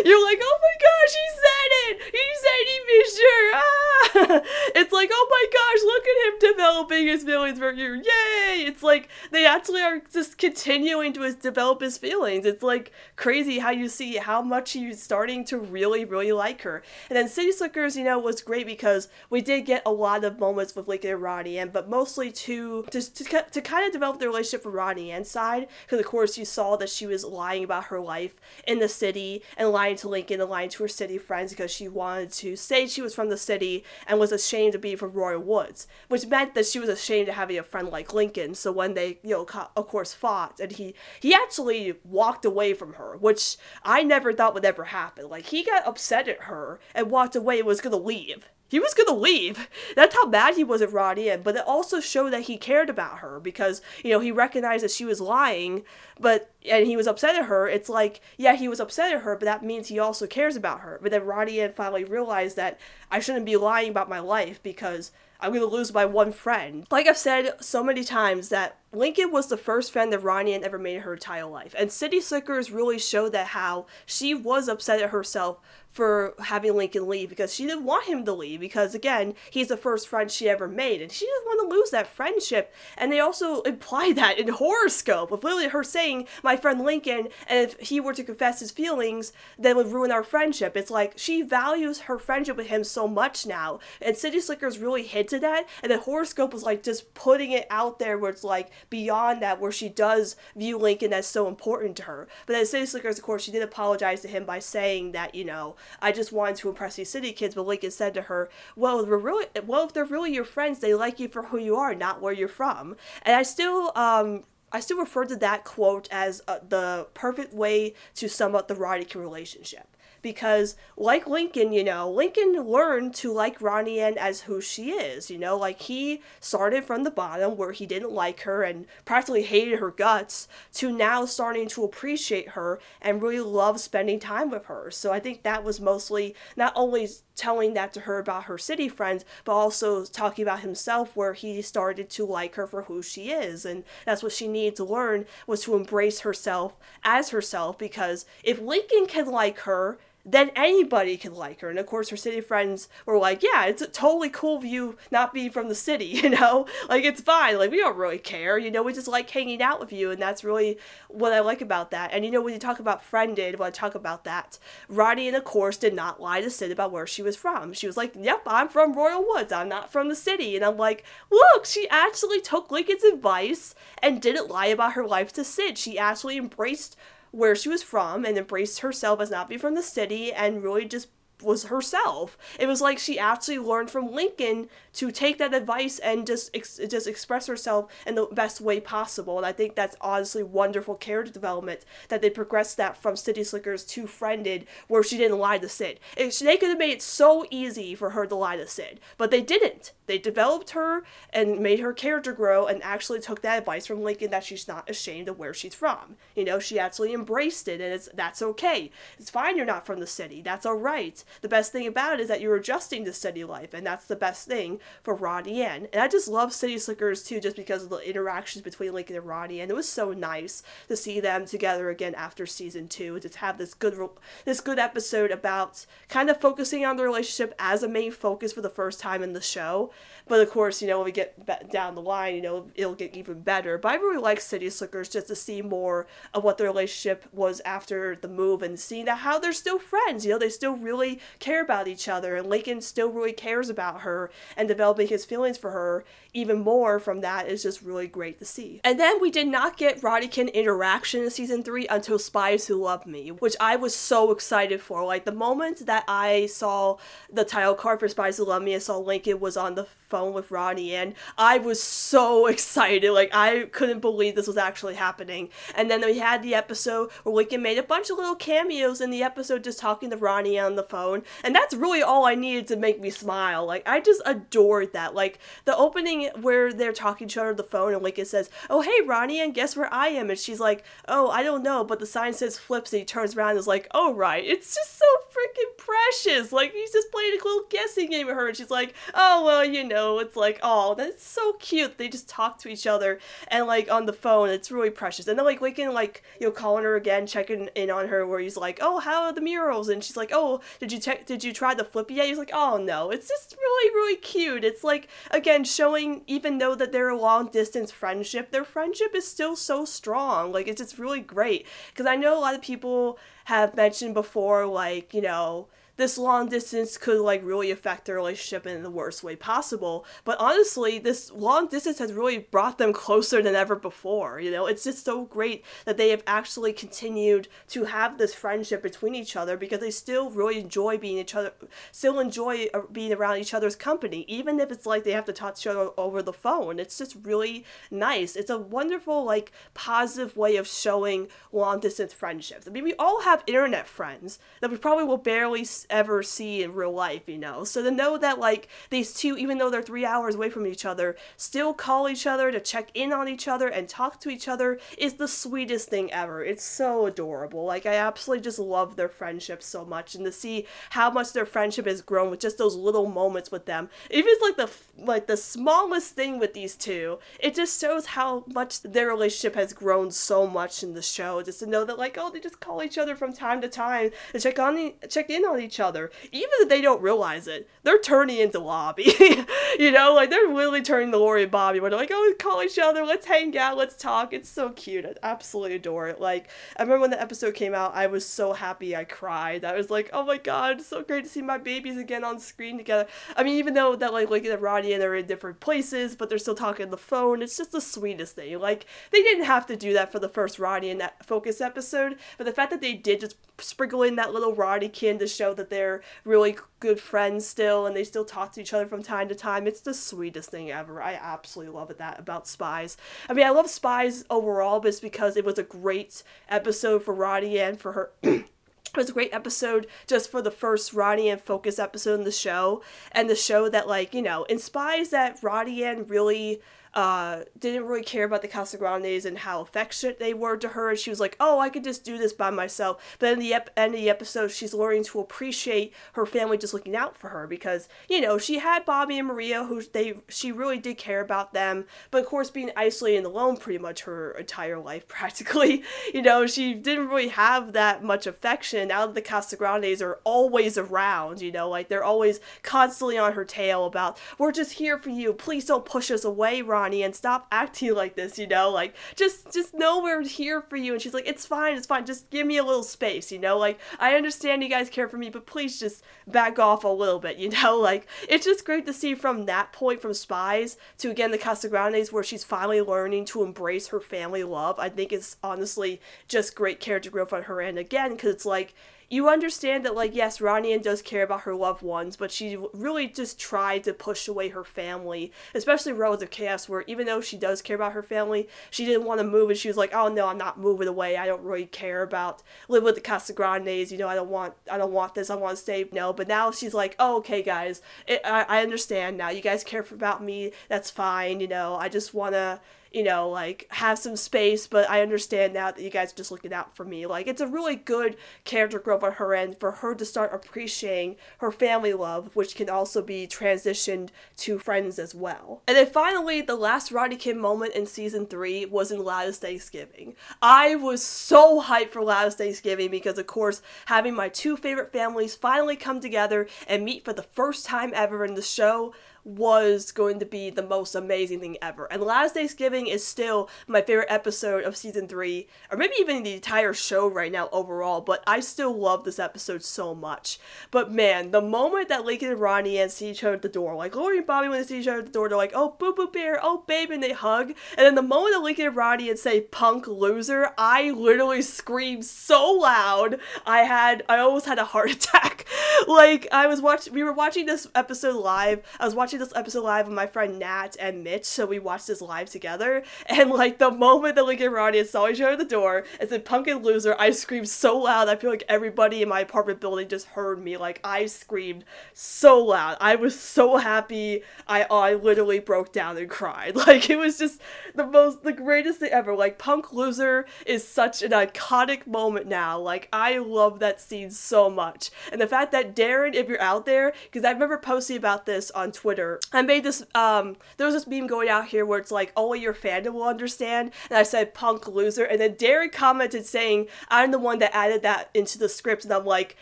S1: You're like, oh my gosh, he said it! He said he missed her! Ah! It's like, oh my gosh, look at him developing his feelings for you. Yay! It's like they actually are just continuing to develop his feelings. It's like crazy how you see how much he's starting to really, really like her. And then City Slickers, you know, was great because we did get a lot of moments with Lincoln and Ronnie Ann, but mostly to to, to, to kind of develop the relationship from Ronnie Ann's side. Because of course you saw that she was lying about her life in the city and lying to Lincoln and lying to her city friends because she wanted to say she was from the city and was ashamed to be from Royal Woods, which meant that she was ashamed of having a friend like Lincoln. So when they, you know, of course, fought, and he he actually walked away from her, which I never thought would ever happen. Like he got upset at her and walked away and was gonna leave he was gonna leave. That's how mad he was at Ronnie Ann, but it also showed that he cared about her because, you know, he recognized that she was lying, but and he was upset at her. It's like, yeah, he was upset at her, but that means he also cares about her. But then Ronnie Ann finally realized that I shouldn't be lying about my life because I'm gonna lose my one friend. Like I've said so many times that Lincoln was the first friend that Ronnie Ann ever made in her entire life, and City Slickers really showed that how she was upset at herself for having Lincoln leave because she didn't want him to leave because again he's the first friend she ever made and she didn't want to lose that friendship. And they also imply that in horoscope with literally her saying my friend Lincoln and if he were to confess his feelings then would ruin our friendship. It's like she values her friendship with him so much now and City Slickers really hinted that and then horoscope was like just putting it out there where it's like beyond that where she does view Lincoln as so important to her. But then City Slickers of course she did apologize to him by saying that you know I just wanted to impress these city kids. But Lincoln said to her, "Well, we're really well. If they're really your friends, they like you for who you are, not where you're from." And I still um I still refer to that quote as uh, the perfect way to sum up the Ronniecoln relationship because like Lincoln, you know, Lincoln learned to like Ronnie Ann as who she is, you know, like he started from the bottom where he didn't like her and practically hated her guts to now starting to appreciate her and really love spending time with her. So I think that was mostly not only telling that to her about her city friends, but also talking about himself where he started to like her for who she is. And that's what she needed to learn was to embrace herself as herself because if Lincoln can like her, then anybody can like her. And of course, her city friends were like, yeah, it's a totally cool view not being from the city, you know? Like, it's fine. Like, we don't really care, you know? We just like hanging out with you. And that's really what I like about that. And, you know, when you talk about friended, when I talk about that, Ronnie, and of course, did not lie to Sid about where she was from. She was like, yep, I'm from Royal Woods. I'm not from the city. And I'm like, look, she actually took Lincoln's advice and didn't lie about her life to Sid. She actually embraced where she was from and embraced herself as not being from the city and really just was herself. It was like she actually learned from Lincoln to take that advice and just ex- just express herself in the best way possible. And I think that's honestly wonderful character development that they progressed that from City Slickers to Friended, where she didn't lie to Sid. It, they could have made it so easy for her to lie to Sid, but they didn't. They developed her and made her character grow and actually took that advice from Lincoln that she's not ashamed of where she's from. You know, she actually embraced it and it's that's okay. It's fine you're not from the city. That's all right the best thing about it is that you're adjusting to city life, and that's the best thing for Ronnie Ann. And I just love City Slickers too, just because of the interactions between Lincoln and Ronnie Ann. It was so nice to see them together again after season two, to have this good this good episode about kind of focusing on the relationship as a main focus for the first time in the show. But of course, you know, when we get down the line, you know, it'll get even better. But I really like City Slickers just to see more of what the relationship was after the move and seeing how they're still friends. You know, they still really care about each other, and Lincoln still really cares about her and developing his feelings for her even more from that is just really great to see. And then we did not get Ronniecoln interaction in season three until Spies Who Love Me, which I was so excited for. Like the moment that I saw the title card for Spies Who Love Me, I saw Lincoln was on the phone with Ronnie, and I was so excited. Like I couldn't believe this was actually happening. And then we had the episode where Lincoln made a bunch of little cameos in the episode, just talking to Ronnie on the phone, and that's really all I needed to make me smile. Like I just adored that. Like the opening where they're talking to each other on the phone, and Lincoln says, "Oh hey Ronnie, and guess where I am?" And she's like, "Oh I don't know," but the sign says flips, and he turns around and is like, "Oh right." It's just so freaking precious. Like he's just playing a little guessing game with her, and she's like, "Oh well, you know, it's like, oh, that's so cute." They just talk to each other and like on the phone. It's really precious. And then like Lincoln like you know calling her again, checking in on her, where he's like, "Oh, how are the murals?" And she's like, "Oh, did you check? Did you try the flippy yet?" He's like, "Oh no, it's just really really cute." It's like again showing even though that they're a long distance friendship, their friendship is still so strong. Like it's just really great because I know a lot of people have mentioned before, like you know this long distance could like really affect their relationship in the worst way possible. But honestly, this long distance has really brought them closer than ever before. You know, it's just so great that they have actually continued to have this friendship between each other because they still really enjoy being each other, still enjoy uh, being around each other's company, even if it's like they have to talk to each other over the phone. It's just really nice. It's a wonderful, like, positive way of showing long distance friendships. I mean, we all have internet friends that we probably will barely ever see in real life, you know. So to know that like these two, even though they're three hours away from each other, still call each other to check in on each other and talk to each other is the sweetest thing ever. It's so adorable. Like I absolutely just love their friendship so much, and to see how much their friendship has grown with just those little moments with them. Even it's like the like the smallest thing with these two, it just shows how much their relationship has grown so much in the show. Just to know that like oh they just call each other from time to time to check on check in on each each other, even if they don't realize it. They're turning into Lobby. you know, like they're literally turning the Lori and Bobby where they're like, oh, call each other, let's hang out, let's talk. It's so cute. I absolutely adore it. Like, I remember when the episode came out, I was so happy I cried. I was like, oh my god, so great to see my babies again on screen together. I mean, even though that like Lincoln and Ronnie Ann they're in different places, but they're still talking on the phone, it's just the sweetest thing. Like, they didn't have to do that for the first Ronnie Ann that focus episode, but the fact that they did just sprinkle in that little Ronniecoln to show that they're really good friends still and they still talk to each other from time to time. It's the sweetest thing ever. I absolutely love it that about Spies. I mean, I love Spies overall, but it's because it was a great episode for Ronnie Ann for her. it was a great episode just for the first Ronnie Ann focus episode in the show, and the show that like you know in Spies that Ronnie Ann really uh, didn't really care about the Casagrandes and how affectionate they were to her. And she was like, "Oh, I could just do this by myself." But in the ep- end of the episode, she's learning to appreciate her family just looking out for her because you know she had Bobby and Maria, who they she really did care about them. But of course, being isolated and alone pretty much her entire life, practically, you know, she didn't really have that much affection. Now that the Casagrandes are always around, you know, like they're always constantly on her tail about, "We're just here for you. Please don't push us away, Ron." And stop acting like this, you know? Like just just know we're here for you. And she's like, It's fine, it's fine. Just give me a little space, you know? Like I understand you guys care for me, but please just back off a little bit, you know? Like it's just great to see from that point from Spies to again the Casagrandes where she's finally learning to embrace her family love. I think it's honestly just great character growth on her end again, because it's like you understand that like yes Ronnie does care about her loved ones but she really just tried to push away her family especially Roads of Chaos where even though she does care about her family she didn't want to move and she was like oh no I'm not moving away. I don't really care about live with the Casagrandes you know I don't want I don't want this. I want to stay no but now she's like oh okay guys. It, I, I understand now. You guys care about me. That's fine you know. I just want to you know, like have some space, but I understand now that you guys are just looking out for me. Like it's a really good character growth on her end for her to start appreciating her family love, which can also be transitioned to friends as well. And then finally, the last Ronniecoln moment in season three was in Loudest Thanksgiving. I was so hyped for Loudest Thanksgiving because, of course, having my two favorite families finally come together and meet for the first time ever in the show was going to be the most amazing thing ever. And Loudest Thanksgiving is still my favorite episode of season three, or maybe even the entire show right now overall, but I still love this episode so much. But man, the moment that Lincoln and Ronnie and see each other at the door, like Lori and Bobby when they see each other at the door, they're like, oh, boo boo bear, oh, babe, and they hug. And then the moment that Lincoln and Ronnie and say punk loser, I literally screamed so loud, I had, I almost had a heart attack. like, I was watching, we were watching this episode live, I was watching watching this episode live with my friend Nat and Mitch, so we watched this live together. And like the moment that Lincoln and Ronnie saw each other at the door and said "Pumpkin Loser," I screamed so loud. I feel like everybody in my apartment building just heard me. Like I screamed so loud. I was so happy. I I literally broke down and cried. Like it was just the most the greatest thing ever. Like Punk Loser is such an iconic moment now. Like I love that scene so much. And the fact that Darren, if you're out there, because I remember posting about this on Twitter. I made this um there was this meme going out here where it's like only your fandom will understand. And I said punk loser. And then Darren commented saying, I'm the one that added that into the script. And I'm like,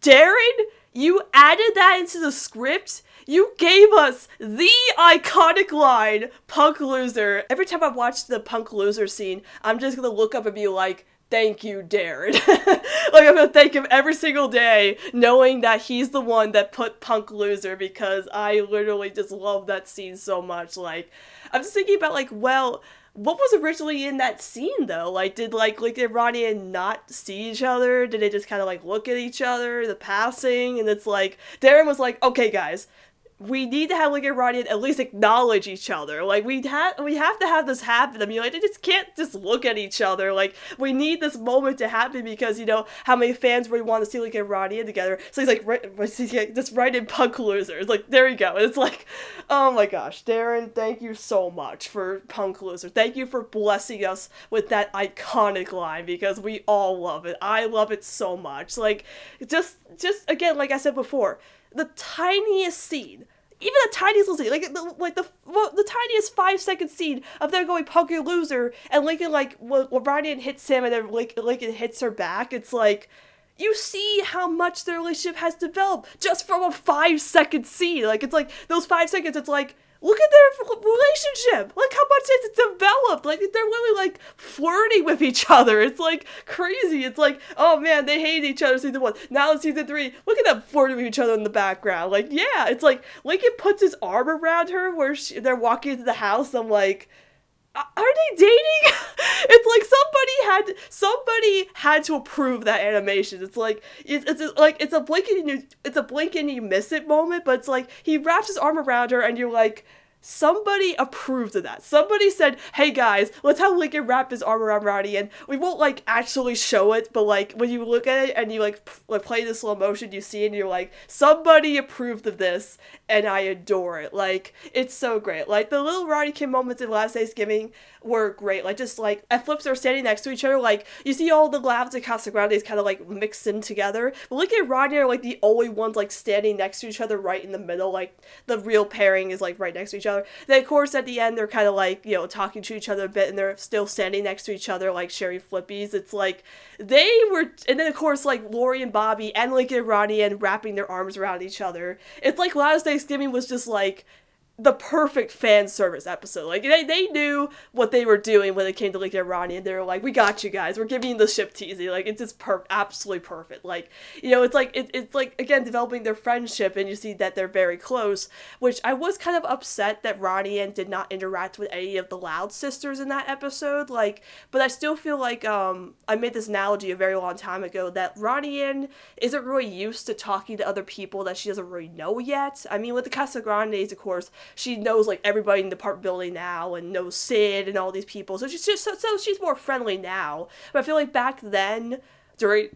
S1: Darren, you added that into the script? You gave us the iconic line, punk loser. Every time I watch the punk loser scene, I'm just gonna look up and be like, thank you, Darren. like I'm gonna thank him every single day, knowing that he's the one that put Punk loser because I literally just love that scene so much. Like I'm just thinking about like, well, what was originally in that scene though? Like, did like like did Ronnie and not see each other? Did they just kind of like look at each other, the passing? And it's like Darren was like, okay, guys, we need to have like and Ronnie at least acknowledge each other. Like we have we have to have this happen. I mean, like they just can't just look at each other. Like we need this moment to happen because you know how many fans really want to see like and together. So he's like right, just right in punk losers. Like there you go. And it's like, oh my gosh, Darren, thank you so much for punk loser. Thank you for blessing us with that iconic line because we all love it. I love it so much. Like just just again, like I said before the tiniest scene even the tiniest little scene, like the like the well, the tiniest five second scene of them going punky loser, and Lincoln like when Ryan hits him and then Lincoln, Lincoln hits her back. It's like you see how much their relationship has developed just from a five second scene. Like it's like those five seconds. It's like look at their relationship. Like how much it's developed. Like they're really like flirting with each other. It's like crazy. It's like, oh man, they hate each other season one. Now in season three, look at them flirting with each other in the background. Like, yeah, it's like Lincoln puts his arm around her where she, they're walking into the house. I'm like, are they dating? it's like somebody had somebody had to approve that animation. It's like it's, it's like it's a blink and you it's a blink and you miss it moment, but it's like he wraps his arm around her and you're like somebody approved of that. Somebody said, "Hey guys, let's have Lincoln wrap his arm around Rowdy, and we won't like actually show it, but like when you look at it and you like, p- like play the slow motion, you see and you're like, somebody approved of this, and I adore it. Like it's so great. Like the little Ronniecoln moments in Loudest Thanksgiving were great. Like just like at flips are standing next to each other, like you see all the Louds and Casagrandes kind of like mixed in together. But Lincoln and Rodney are like the only ones like standing next to each other right in the middle. Like the real pairing is like right next to each other. Then of course at the end they're kind of like you know talking to each other a bit, and they're still standing next to each other like Sherry Flippies. It's like they were, and then of course like Lori and Bobby and Lincoln and Ronnie and wrapping their arms around each other. It's like Loudest Thanksgiving was just like the perfect fan service episode. Like they, they knew what they were doing when it came to like Ronnie, and they were like, "We got you guys. We're giving you the ship teasy. Like it's just per absolutely perfect. Like you know, it's like it, it's like again developing their friendship, and you see that they're very close. Which I was kind of upset that Ronnie and did not interact with any of the Loud sisters in that episode. Like, but I still feel like um I made this analogy a very long time ago that Ronnie and isn't really used to talking to other people that she doesn't really know yet. I mean, with the Casagrandes, of course she knows like everybody in the park building now and knows Sid and all these people. So she's just so, so she's more friendly now. But I feel like back then during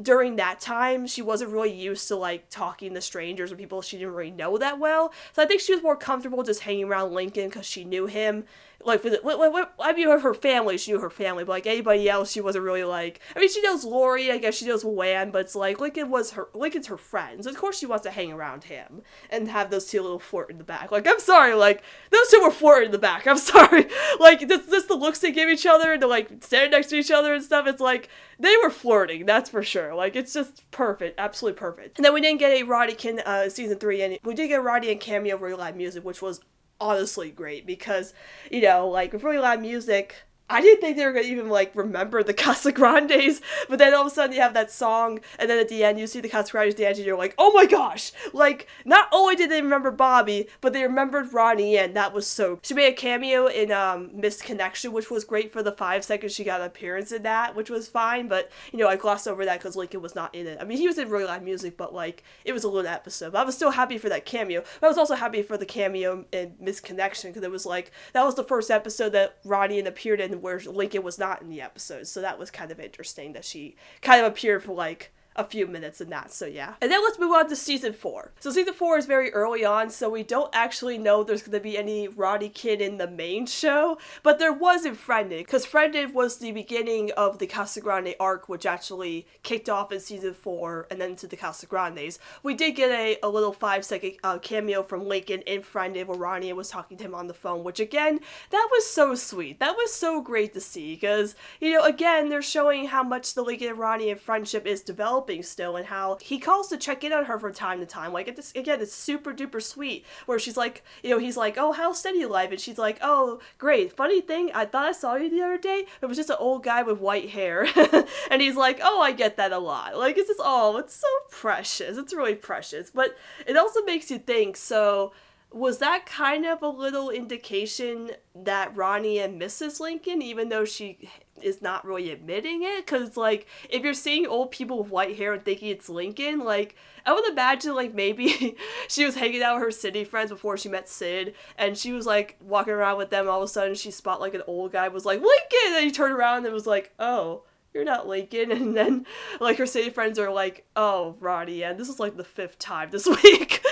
S1: during that time she wasn't really used to like talking to strangers or people she didn't really know that well. So I think she was more comfortable just hanging around Lincoln because she knew him like with, with, with, I mean her family, she knew her family, but like anybody else, she wasn't really like. I mean, she knows Lori, I guess she knows Wan, but it's like Lincoln was her Lincoln's her friend, so of course she wants to hang around him and have those two little flirt in the back. Like I'm sorry, like those two were flirting in the back. I'm sorry, like just, just the looks they give each other and to like standing next to each other and stuff. It's like they were flirting, that's for sure. Like it's just perfect, absolutely perfect. And then we didn't get a Ronniecoln uh, season three, and we did get Ronnie Ann cameo really loud music, which was honestly great because you know like with really loud music I didn't think they were gonna even like remember the Casa Grandes, but then all of a sudden you have that song, and then at the end you see the Casa Grandes dance, and you're like, oh my gosh! Like not only did they remember Bobby, but they remembered Ronnie, and that was so. She made a cameo in um Missed Connection, which was great for the five seconds she got an appearance in that, which was fine. But you know I glossed over that because Lincoln was not in it. I mean he was in really loud music, but like it was a little episode. But I was still happy for that cameo. But I was also happy for the cameo in Missed Connection because it was like that was the first episode that Ronnie appeared in where Lincoln was not in the episode. So that was kind of interesting that she kind of appeared for like a few minutes in that. So yeah. And then let's move on to season four. So season four is very early on, so we don't actually know there's gonna be any Ronniecoln in the main show, but there was in Friended, because Friended was the beginning of the Casa Grande arc, which actually kicked off in season four and then to the Casa Grandes. We did get a, a little five second uh, cameo from Lincoln in Friended where Ronnie was talking to him on the phone, which again, that was so sweet. That was so great to see, because, you know, again, they're showing how much the Lincoln and Ronnie and friendship is developing still and how he calls to check in on her from time to time. Like, it's, again, it's super duper sweet where she's like, you know, he's like, oh, how's steady life? And she's like, oh, great. Funny thing, I thought I saw you the other day. It was just an old guy with white hair. and he's like, oh, I get that a lot. Like, it's just, oh, it's so precious. It's really precious. But it also makes you think, so was that kind of a little indication that Ronnie and Mrs. Lincoln, even though she is not really admitting it? Because, like, if you're seeing old people with white hair and thinking it's Lincoln, like, I would imagine, like, maybe she was hanging out with her city friends before she met Sid, and she was, like, walking around with them. All of a sudden, she spot, like, an old guy was like, Lincoln! And he turned around and was like, oh you're not Lincoln. And then, like, her city friends are like, oh, Ronnie, and this is like the fifth time this week.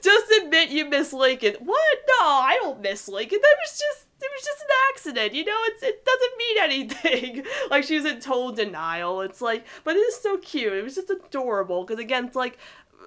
S1: just admit you miss Lincoln. What? No, I don't miss Lincoln. That was just, it was just an accident. You know, it's, it doesn't mean anything. like, she was in total denial. It's like, but it is so cute. It was just adorable. Because, again, it's like,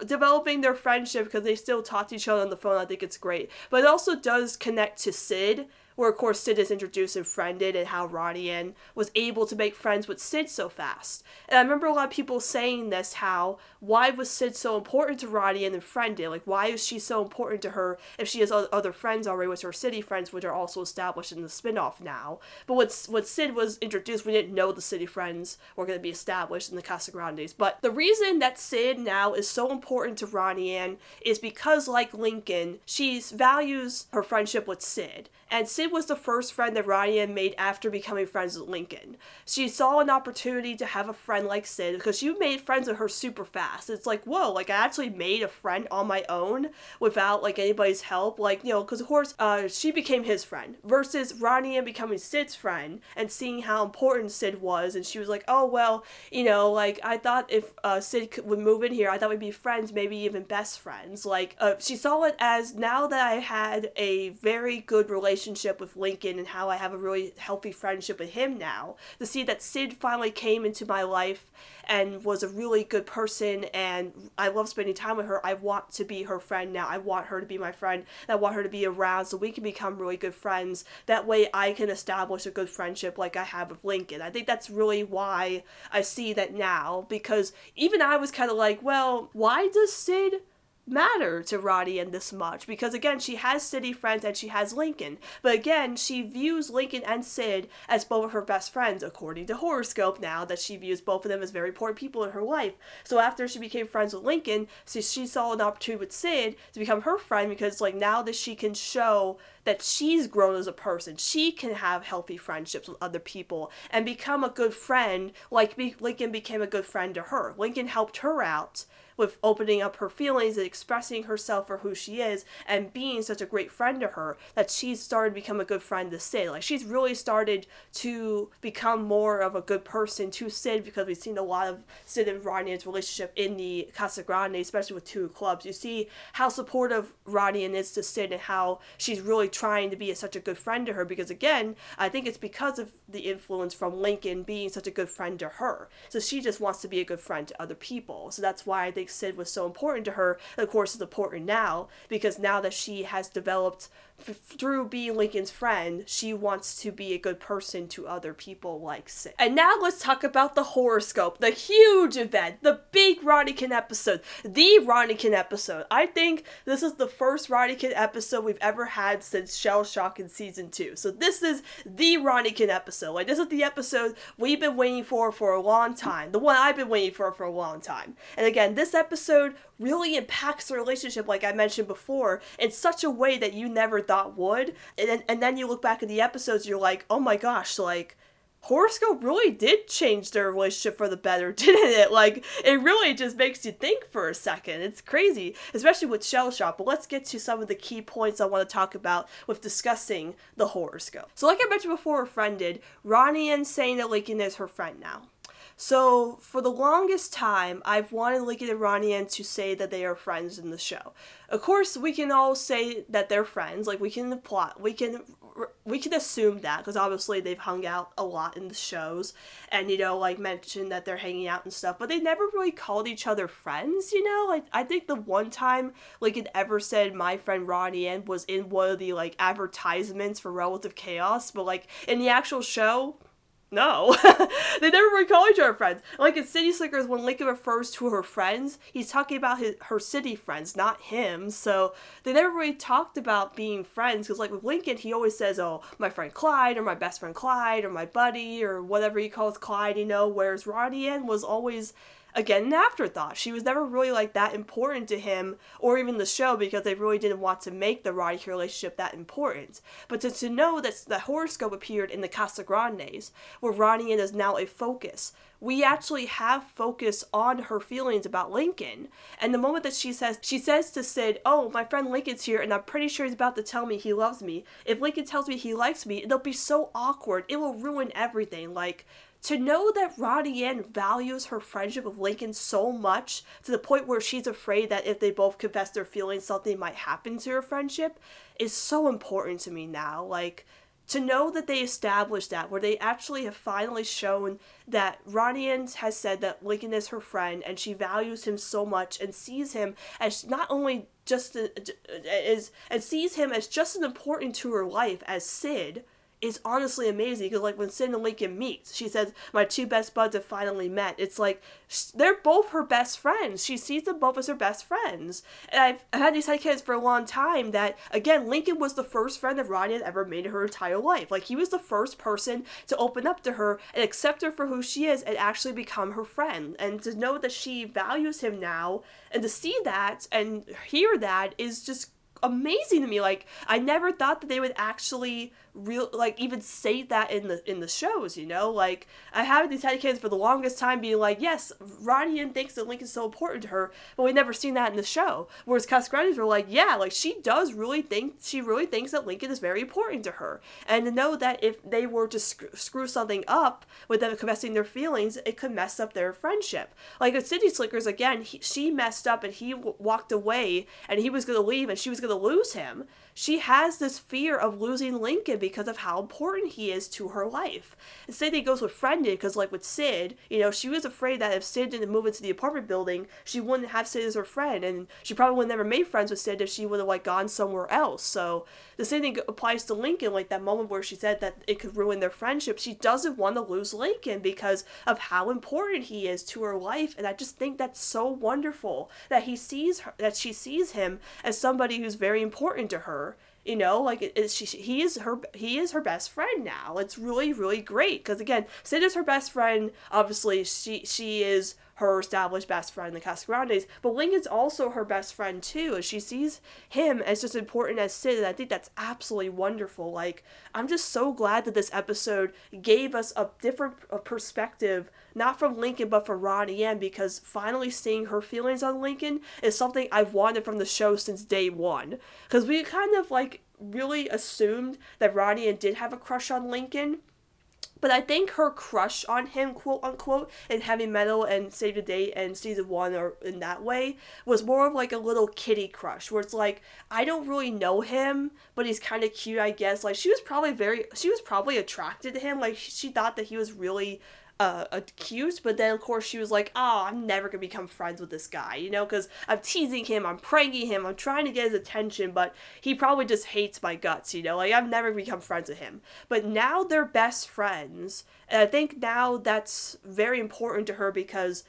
S1: developing their friendship because they still talk to each other on the phone. I think it's great. But it also does connect to Sid where of course Sid is introduced and friended and how Ronnie was able to make friends with Sid so fast. And I remember a lot of people saying this how why was Sid so important to Ronnie and friended? Like why is she so important to her if she has other friends already with her city friends which are also established in the spin-off now. But when, when Sid was introduced we didn't know the city friends were going to be established in the Casa Grandes. But the reason that Sid now is so important to Ronnie Ann is because like Lincoln, she values her friendship with Sid. And Sid was the first friend that Ryan made after becoming friends with Lincoln. She saw an opportunity to have a friend like Sid because she made friends with her super fast. It's like, whoa, like I actually made a friend on my own without like anybody's help. Like, you know, because of course, uh, she became his friend versus Ronnie and becoming Sid's friend and seeing how important Sid was. And she was like, oh, well, you know, like I thought if uh, Sid could, would move in here, I thought we'd be friends, maybe even best friends. Like, uh, she saw it as now that I had a very good relationship relationship with Lincoln and how I have a really healthy friendship with him now. To see that Sid finally came into my life and was a really good person and I love spending time with her. I want to be her friend now. I want her to be my friend. I want her to be around so we can become really good friends. That way I can establish a good friendship like I have with Lincoln. I think that's really why I see that now because even I was kind of like, well, why does Sid matter to Ronnie Ann this much because again she has city friends and she has Lincoln. But again she views Lincoln and Sid as both of her best friends according to horoscope now that she views both of them as very important people in her life. So after she became friends with Lincoln so she saw an opportunity with Sid to become her friend because like now that she can show that she's grown as a person she can have healthy friendships with other people and become a good friend like Lincoln became a good friend to her. Lincoln helped her out with opening up her feelings and expressing herself for who she is and being such a great friend to her that she's started to become a good friend to Sid. Like she's really started to become more of a good person to Sid because we've seen a lot of Sid and Ryan's relationship in the Casa Grande, especially with two clubs. You see how supportive Ryan is to Sid and how she's really trying to be such a good friend to her because again, I think it's because of the influence from Lincoln being such a good friend to her. So she just wants to be a good friend to other people. So that's why I think Sid was so important to her. Of course, it's important now because now that she has developed through being Lincoln's friend, she wants to be a good person to other people like Sid. And now let's talk about the horoscope, the huge event, the big Ronniecoln episode, the Ronniecoln episode. I think this is the first Ronniecoln episode we've ever had since Shell Shock in season two. So this is the Ronniecoln episode. Like this is the episode we've been waiting for for a long time, the one I've been waiting for for a long time. And again, this episode really impacts the relationship, like I mentioned before, in such a way that you never thought would. And then, and then you look back at the episodes, you're like, oh my gosh, like horoscope really did change their relationship for the better, didn't it? Like, it really just makes you think for a second. It's crazy, especially with Shell Shock. But let's get to some of the key points I want to talk about with discussing the horoscope. So, like I mentioned before, a friend did, Ronnie and saying that Lincoln is her friend now. So for the longest time, I've wanted Lincoln and Ronnie to say that they are friends in the show. Of course, we can all say that they're friends. Like we can plot, we can we can assume that because obviously they've hung out a lot in the shows and you know like mentioned that they're hanging out and stuff but they never really called each other friends you know like i think the one time it ever said my friend ronnie was in one of the like advertisements for relative chaos but like in the actual show no. they never really call each other friends. Like in City Slickers, when Lincoln refers to her friends, he's talking about his her city friends, not him. So they never really talked about being friends. Because like with Lincoln, he always says, "Oh, my friend Clyde," or "My best friend Clyde," or "My buddy," or whatever he calls Clyde. You know, whereas Ronnie Ann was always again an afterthought. She was never really like that important to him or even the show because they really didn't want to make the Ronniecoln relationship that important. But to, to know that the horoscope appeared in the Casagrandes, where Ronnie is now a focus, we actually have focus on her feelings about Lincoln. And the moment that she says she says to Sid, "Oh, my friend Lincoln's here, and I'm pretty sure he's about to tell me he loves me. If Lincoln tells me he likes me, it'll be so awkward. It will ruin everything." Like to know that Ronnie Ann values her friendship with Lincoln so much to the point where she's afraid that if they both confess their feelings, something might happen to her friendship is so important to me now. Like, to know that they established that, where they actually have finally shown that Ronnie Ann has said that Lincoln is her friend and she values him so much and sees him as not only just as and sees him as just as important to her life as Sid is honestly amazing because like when Sid and Lincoln meet, she says my two best buds have finally met. It's like they're both her best friends. She sees them both as her best friends. And I've, I've had these headcanons for a long time that again Lincoln was the first friend that Ronnie had ever made in her entire life. Like he was the first person to open up to her and accept her for who she is and actually become her friend. And to know that she values him now and to see that and hear that is just amazing to me. Like I never thought that they would actually real like even say that in the in the shows you know? Like i have these kids for the longest time being like yes Ronnie thinks that link is so important to her but we never seen that in the show. Whereas Casagrandes were like yeah like she does really think she really thinks that lincoln is very important to her. And to know that if they were to sc- screw something up with them confessing their feelings it could mess up their friendship. Like with city slickers again he, she messed up and he w- walked away and he was going to leave and she was going to lose him she has this fear of losing Lincoln because of how important he is to her life. And same thing goes with Friended, because like with Sid, you know, she was afraid that if Sid didn't move into the apartment building, she wouldn't have Sid as her friend, and she probably would never made friends with Sid if she would have like gone somewhere else. So the same thing applies to Lincoln, like that moment where she said that it could ruin their friendship. She doesn't want to lose Lincoln because of how important he is to her life, and I just think that's so wonderful that he sees her, that she sees him as somebody who's very important to her you know like it, it, she, he is her he is her best friend now. It's really really great because again sid is her best friend. Obviously she she is her established best friend the Casagrandes, but Lincoln's also her best friend too, and she sees him as just important as Sid, and I think that's absolutely wonderful. Like, I'm just so glad that this episode gave us a different perspective, not from Lincoln, but from Ronnie Ann, because finally seeing her feelings on Lincoln is something I've wanted from the show since day one. Because we kind of like really assumed that Ronnie Ann did have a crush on Lincoln but I think her crush on him, quote unquote, in Heavy Meddle and Save the Date and season one, or in that way, was more of like a little kitty crush, where it's like I don't really know him, but he's kind of cute, I guess. Like she was probably very, she was probably attracted to him. Like she thought that he was really uh, cute, but then of course she was like, "Oh, I'm never gonna become friends with this guy," you know, because I'm teasing him, I'm pranking him, I'm trying to get his attention, but he probably just hates my guts, you know, like I've never become friends with him. But now they're best friends, and I think now that's very important to her because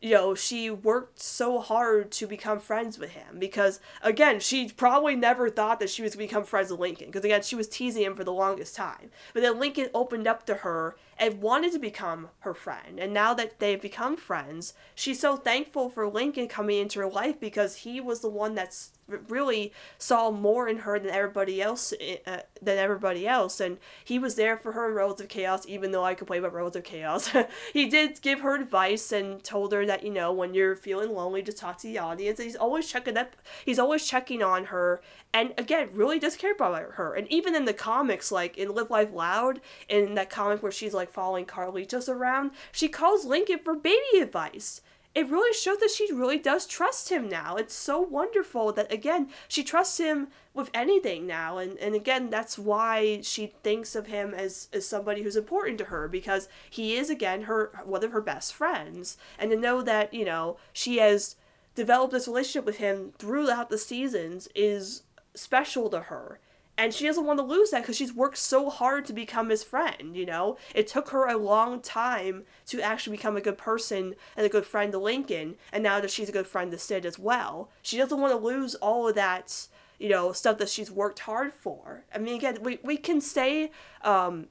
S1: you know, she worked so hard to become friends with him because, again, she probably never thought that she was going to become friends with Lincoln because, again, she was teasing him for the longest time. But then Lincoln opened up to her and wanted to become her friend. And now that they've become friends, she's so thankful for Lincoln coming into her life because he was the one that's really saw more in her than everybody else eh, uh, than everybody else. And he was there for her in of Chaos even though I play about of Chaos. He did give her advice and told her that you know when you're feeling lonely just talk to the audience. And he's always checking up he's always checking on her. And again really does care about her. And even in the comics like in Live Life Loud in that comic where she's like following Carlitos around she calls Lincoln for baby advice it really shows that she really does trust him now. It's so wonderful that again she trusts him with anything now, and and again that's why she thinks of him as as somebody who's important to her because he is again her one of her best friends, and to know that you know she has developed this relationship with him throughout the seasons is special to her and she doesn't want to lose that because she's worked so hard to become his friend you know? It took her a long time to actually become a good person and a good friend to lincoln and now that she's a good friend to sid as well. She doesn't want to lose all of that you know stuff that she's worked hard for. I mean again we, we can say um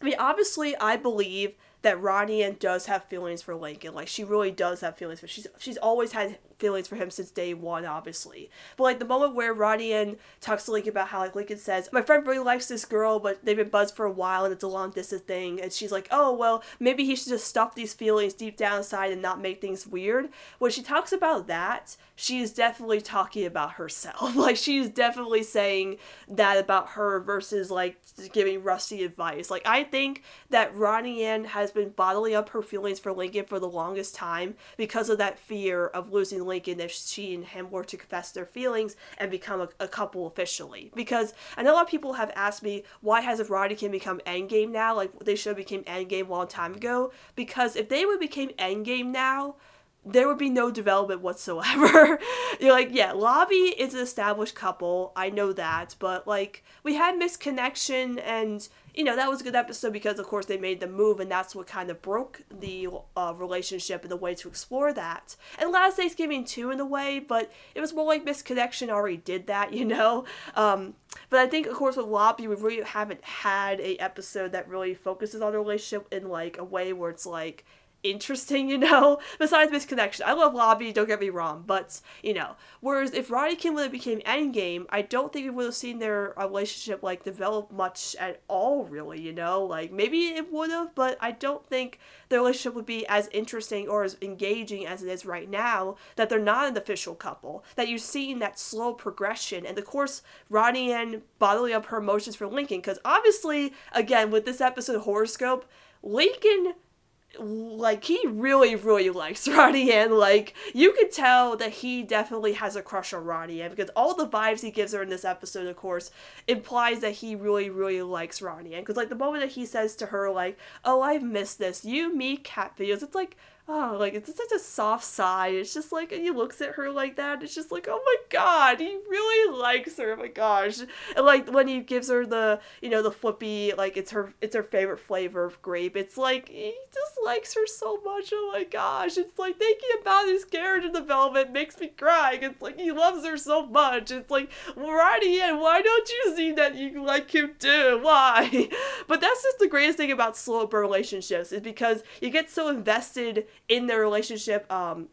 S1: i mean obviously i believe that Ronnie Ann does have feelings for Lincoln. Like she really does have feelings for she's she's always had feelings for him since day one, obviously. But like the moment where Ronnie Ann talks to Lincoln about how like Lincoln says, My friend really likes this girl, but they've been buds for a while and it's a long distance thing and she's like, Oh well, maybe he should just stuff these feelings deep down inside and not make things weird. When she talks about that, she is definitely talking about herself. like she's definitely saying that about her versus like giving Rusty advice. Like I think that Ronnie Ann has been bottling up her feelings for Lincoln for the longest time because of that fear of losing Lincoln if she and him were to confess their feelings and become a, a couple officially. Because I know a lot of people have asked me why hasn't Ronniecoln become Endgame now? Like they should have became Endgame a long time ago. Because if they would became Endgame now, there would be no development whatsoever. You're like, yeah, Lobby is an established couple. I know that, but like we had Missed Connection and you know, that was a good episode because, of course, they made the move, and that's what kind of broke the uh, relationship and the way to explore that. And Loudest Thanksgiving, too, in a way, but it was more like Missed Connection already did that, you know? Um, but I think, of course, with Lobby, we really haven't had a episode that really focuses on the relationship in, like, a way where it's like, interesting, you know, besides Missed Connection. I love Lobby, don't get me wrong, but, you know, whereas if Ronniecoln would have became Endgame, I don't think we would have seen their uh, relationship, like, develop much at all, really, you know, like, maybe it would have, but I don't think the relationship would be as interesting or as engaging as it is right now, that they're not an official couple, that you're seeing that slow progression, and of course, Ronnie and bottling up her emotions for Lincoln, because obviously, again, with this episode horoscope, Lincoln like he really really likes Ronnie Ann. Like you could tell that he definitely has a crush on Ronnie Ann because all the vibes he gives her in this episode, of course, implies that he really really likes Ronnie Ann. Because like the moment that he says to her like, "Oh, I've missed this. You, me, cat videos." It's like oh, like it's such a soft sigh. It's just like and he looks at her like that. It's just like, oh my god, he really likes her. Oh my gosh, and like when he gives her the you know the flippy like it's her it's her favorite flavor of grape. It's like he just likes her so much. Oh my gosh, it's like thinking about his character development makes me cry. It's like he loves her so much. It's like Ronnie Ann, why don't you see that you like him too? Why? But that's just the greatest thing about slow burn relationships is because you get so invested in their relationship um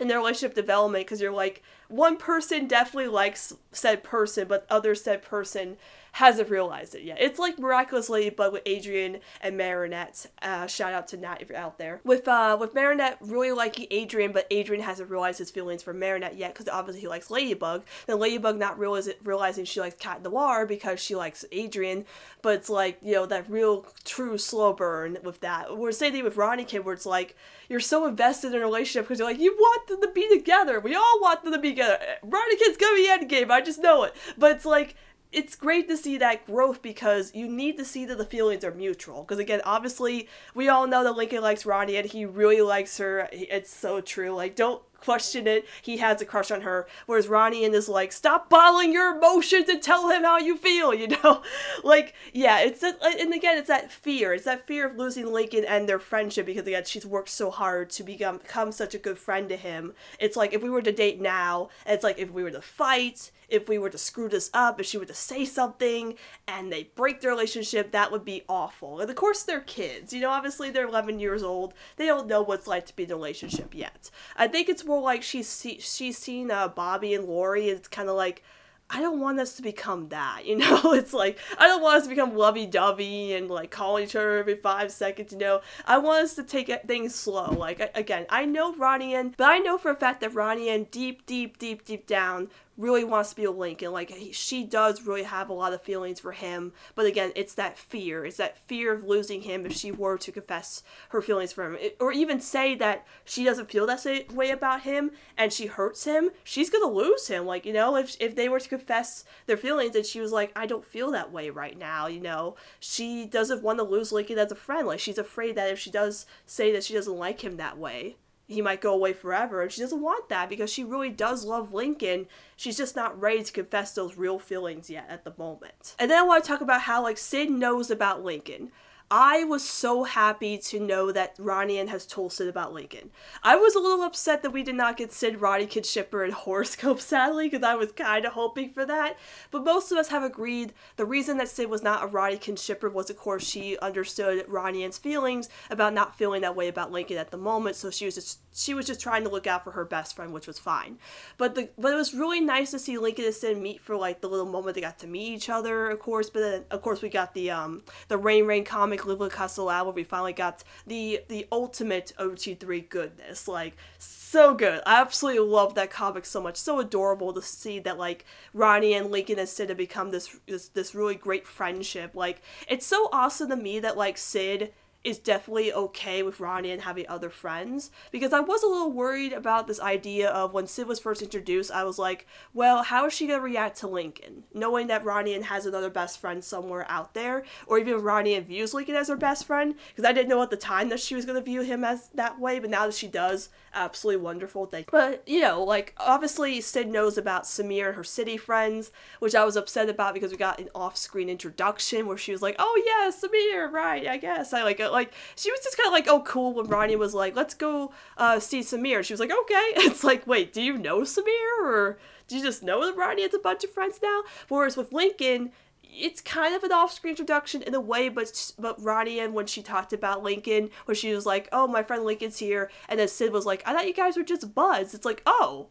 S1: in their relationship development because you're like one person definitely likes said person but other said person hasn't realized it yet. It's like Miraculous Ladybug with Adrien and Marinette. Uh, shout out to Nat if you're out there. With uh with Marinette really liking Adrien, but Adrien hasn't realized his feelings for Marinette yet because obviously he likes Ladybug. Then Ladybug not realize, realizing she likes Cat Noir because she likes Adrian, but it's like you know that real true slow burn with that. We're saying with Ronniecoln where it's like you're so invested in a relationship because you're like you want them to be together. We all want them to be together. Ronniecoln's gonna be endgame. I just know it. But it's like it's great to see that growth because you need to see that the feelings are mutual. Because again, obviously, we all know that Lincoln likes Ronnie and he really likes her. It's so true. Like, don't question it. He has a crush on her. Whereas Ronnie and is like, stop bottling your emotions and tell him how you feel, you know? like, yeah, it's that, uh, and again, it's that fear. It's that fear of losing Lincoln and their friendship because again, she's worked so hard to become, become such a good friend to him. It's like if we were to date now, it's like if we were to fight, if we were to screw this up, if she were to say something and they break their relationship, that would be awful. And of course, they're kids. You know, obviously they're 11 years old. They don't know what it's like to be in a relationship yet. I think it's more like she's see- she's seen uh, Bobby and Lori. It's kind of like. I don't want us to become that, you know? It's like, I don't want us to become lovey dovey and like calling each other every five seconds, you know? I want us to take things slow. Like, again, I know Ronnie and, but I know for a fact that Ronnie and deep, deep, deep, deep down really wants to be a Lincoln. Like he, she does really have a lot of feelings for him, but again, it's that fear. It's that fear of losing him if she were to confess her feelings for him, it, or even say that she doesn't feel that way about him and she hurts him. She's gonna lose him. Like you know, if if they were to confess their feelings and she was like, I don't feel that way right now. You know, she doesn't want to lose Lincoln as a friend. Like she's afraid that if she does say that she doesn't like him that way he might go away forever and she doesn't want that because she really does love Lincoln. She's just not ready to confess those real feelings yet at the moment. And then I want to talk about how like Sid knows about Lincoln. I was so happy to know that Ronnie has told Sid about Lincoln. I was a little upset that we did not get Sid Ronniecoln Shipper and horoscope, sadly, because I was kind of hoping for that. But most of us have agreed the reason that Sid was not a Ronniecoln Shipper was, of course, she understood Ronnie Ann's feelings about not feeling that way about Lincoln at the moment. So she was just she was just trying to look out for her best friend, which was fine. But the but it was really nice to see Lincoln and Sid meet for like the little moment they got to meet each other, of course. But then of course we got the um the Rain Rain comic Live with Castellao where we finally got the the ultimate OT3 goodness. Like so good. I absolutely love that comic so much. So adorable to see that like Ronnie and Lincoln and Sid have become this this this really great friendship. Like it's so awesome to me that like Sid is definitely okay with Ronnie Ann having other friends because I was a little worried about this idea of when Sid was first introduced. I was like, well, how is she gonna react to Lincoln, knowing that Ronnie Ann has another best friend somewhere out there, or even Ronnie Ann views Lincoln as her best friend? Because I didn't know at the time that she was gonna view him as that way, but now that she does, absolutely wonderful thing. But you know, like obviously Sid knows about Samir and her city friends, which I was upset about because we got an off-screen introduction where she was like, "Oh yeah, Samir, right? I guess I like it." Like she was just kind of like, "Oh cool." When Ronnie was like, "Let's go uh, see Samir," she was like, "Okay." It's like, wait, do you know Samir or? Do you just know that Ronnie has a bunch of friends now? Whereas with Lincoln, it's kind of an off-screen introduction in a way, but but Ronnie Ann when she talked about Lincoln, where she was like, "Oh, my friend Lincoln's here," and then Sid was like, "I thought you guys were just buds." It's like, oh.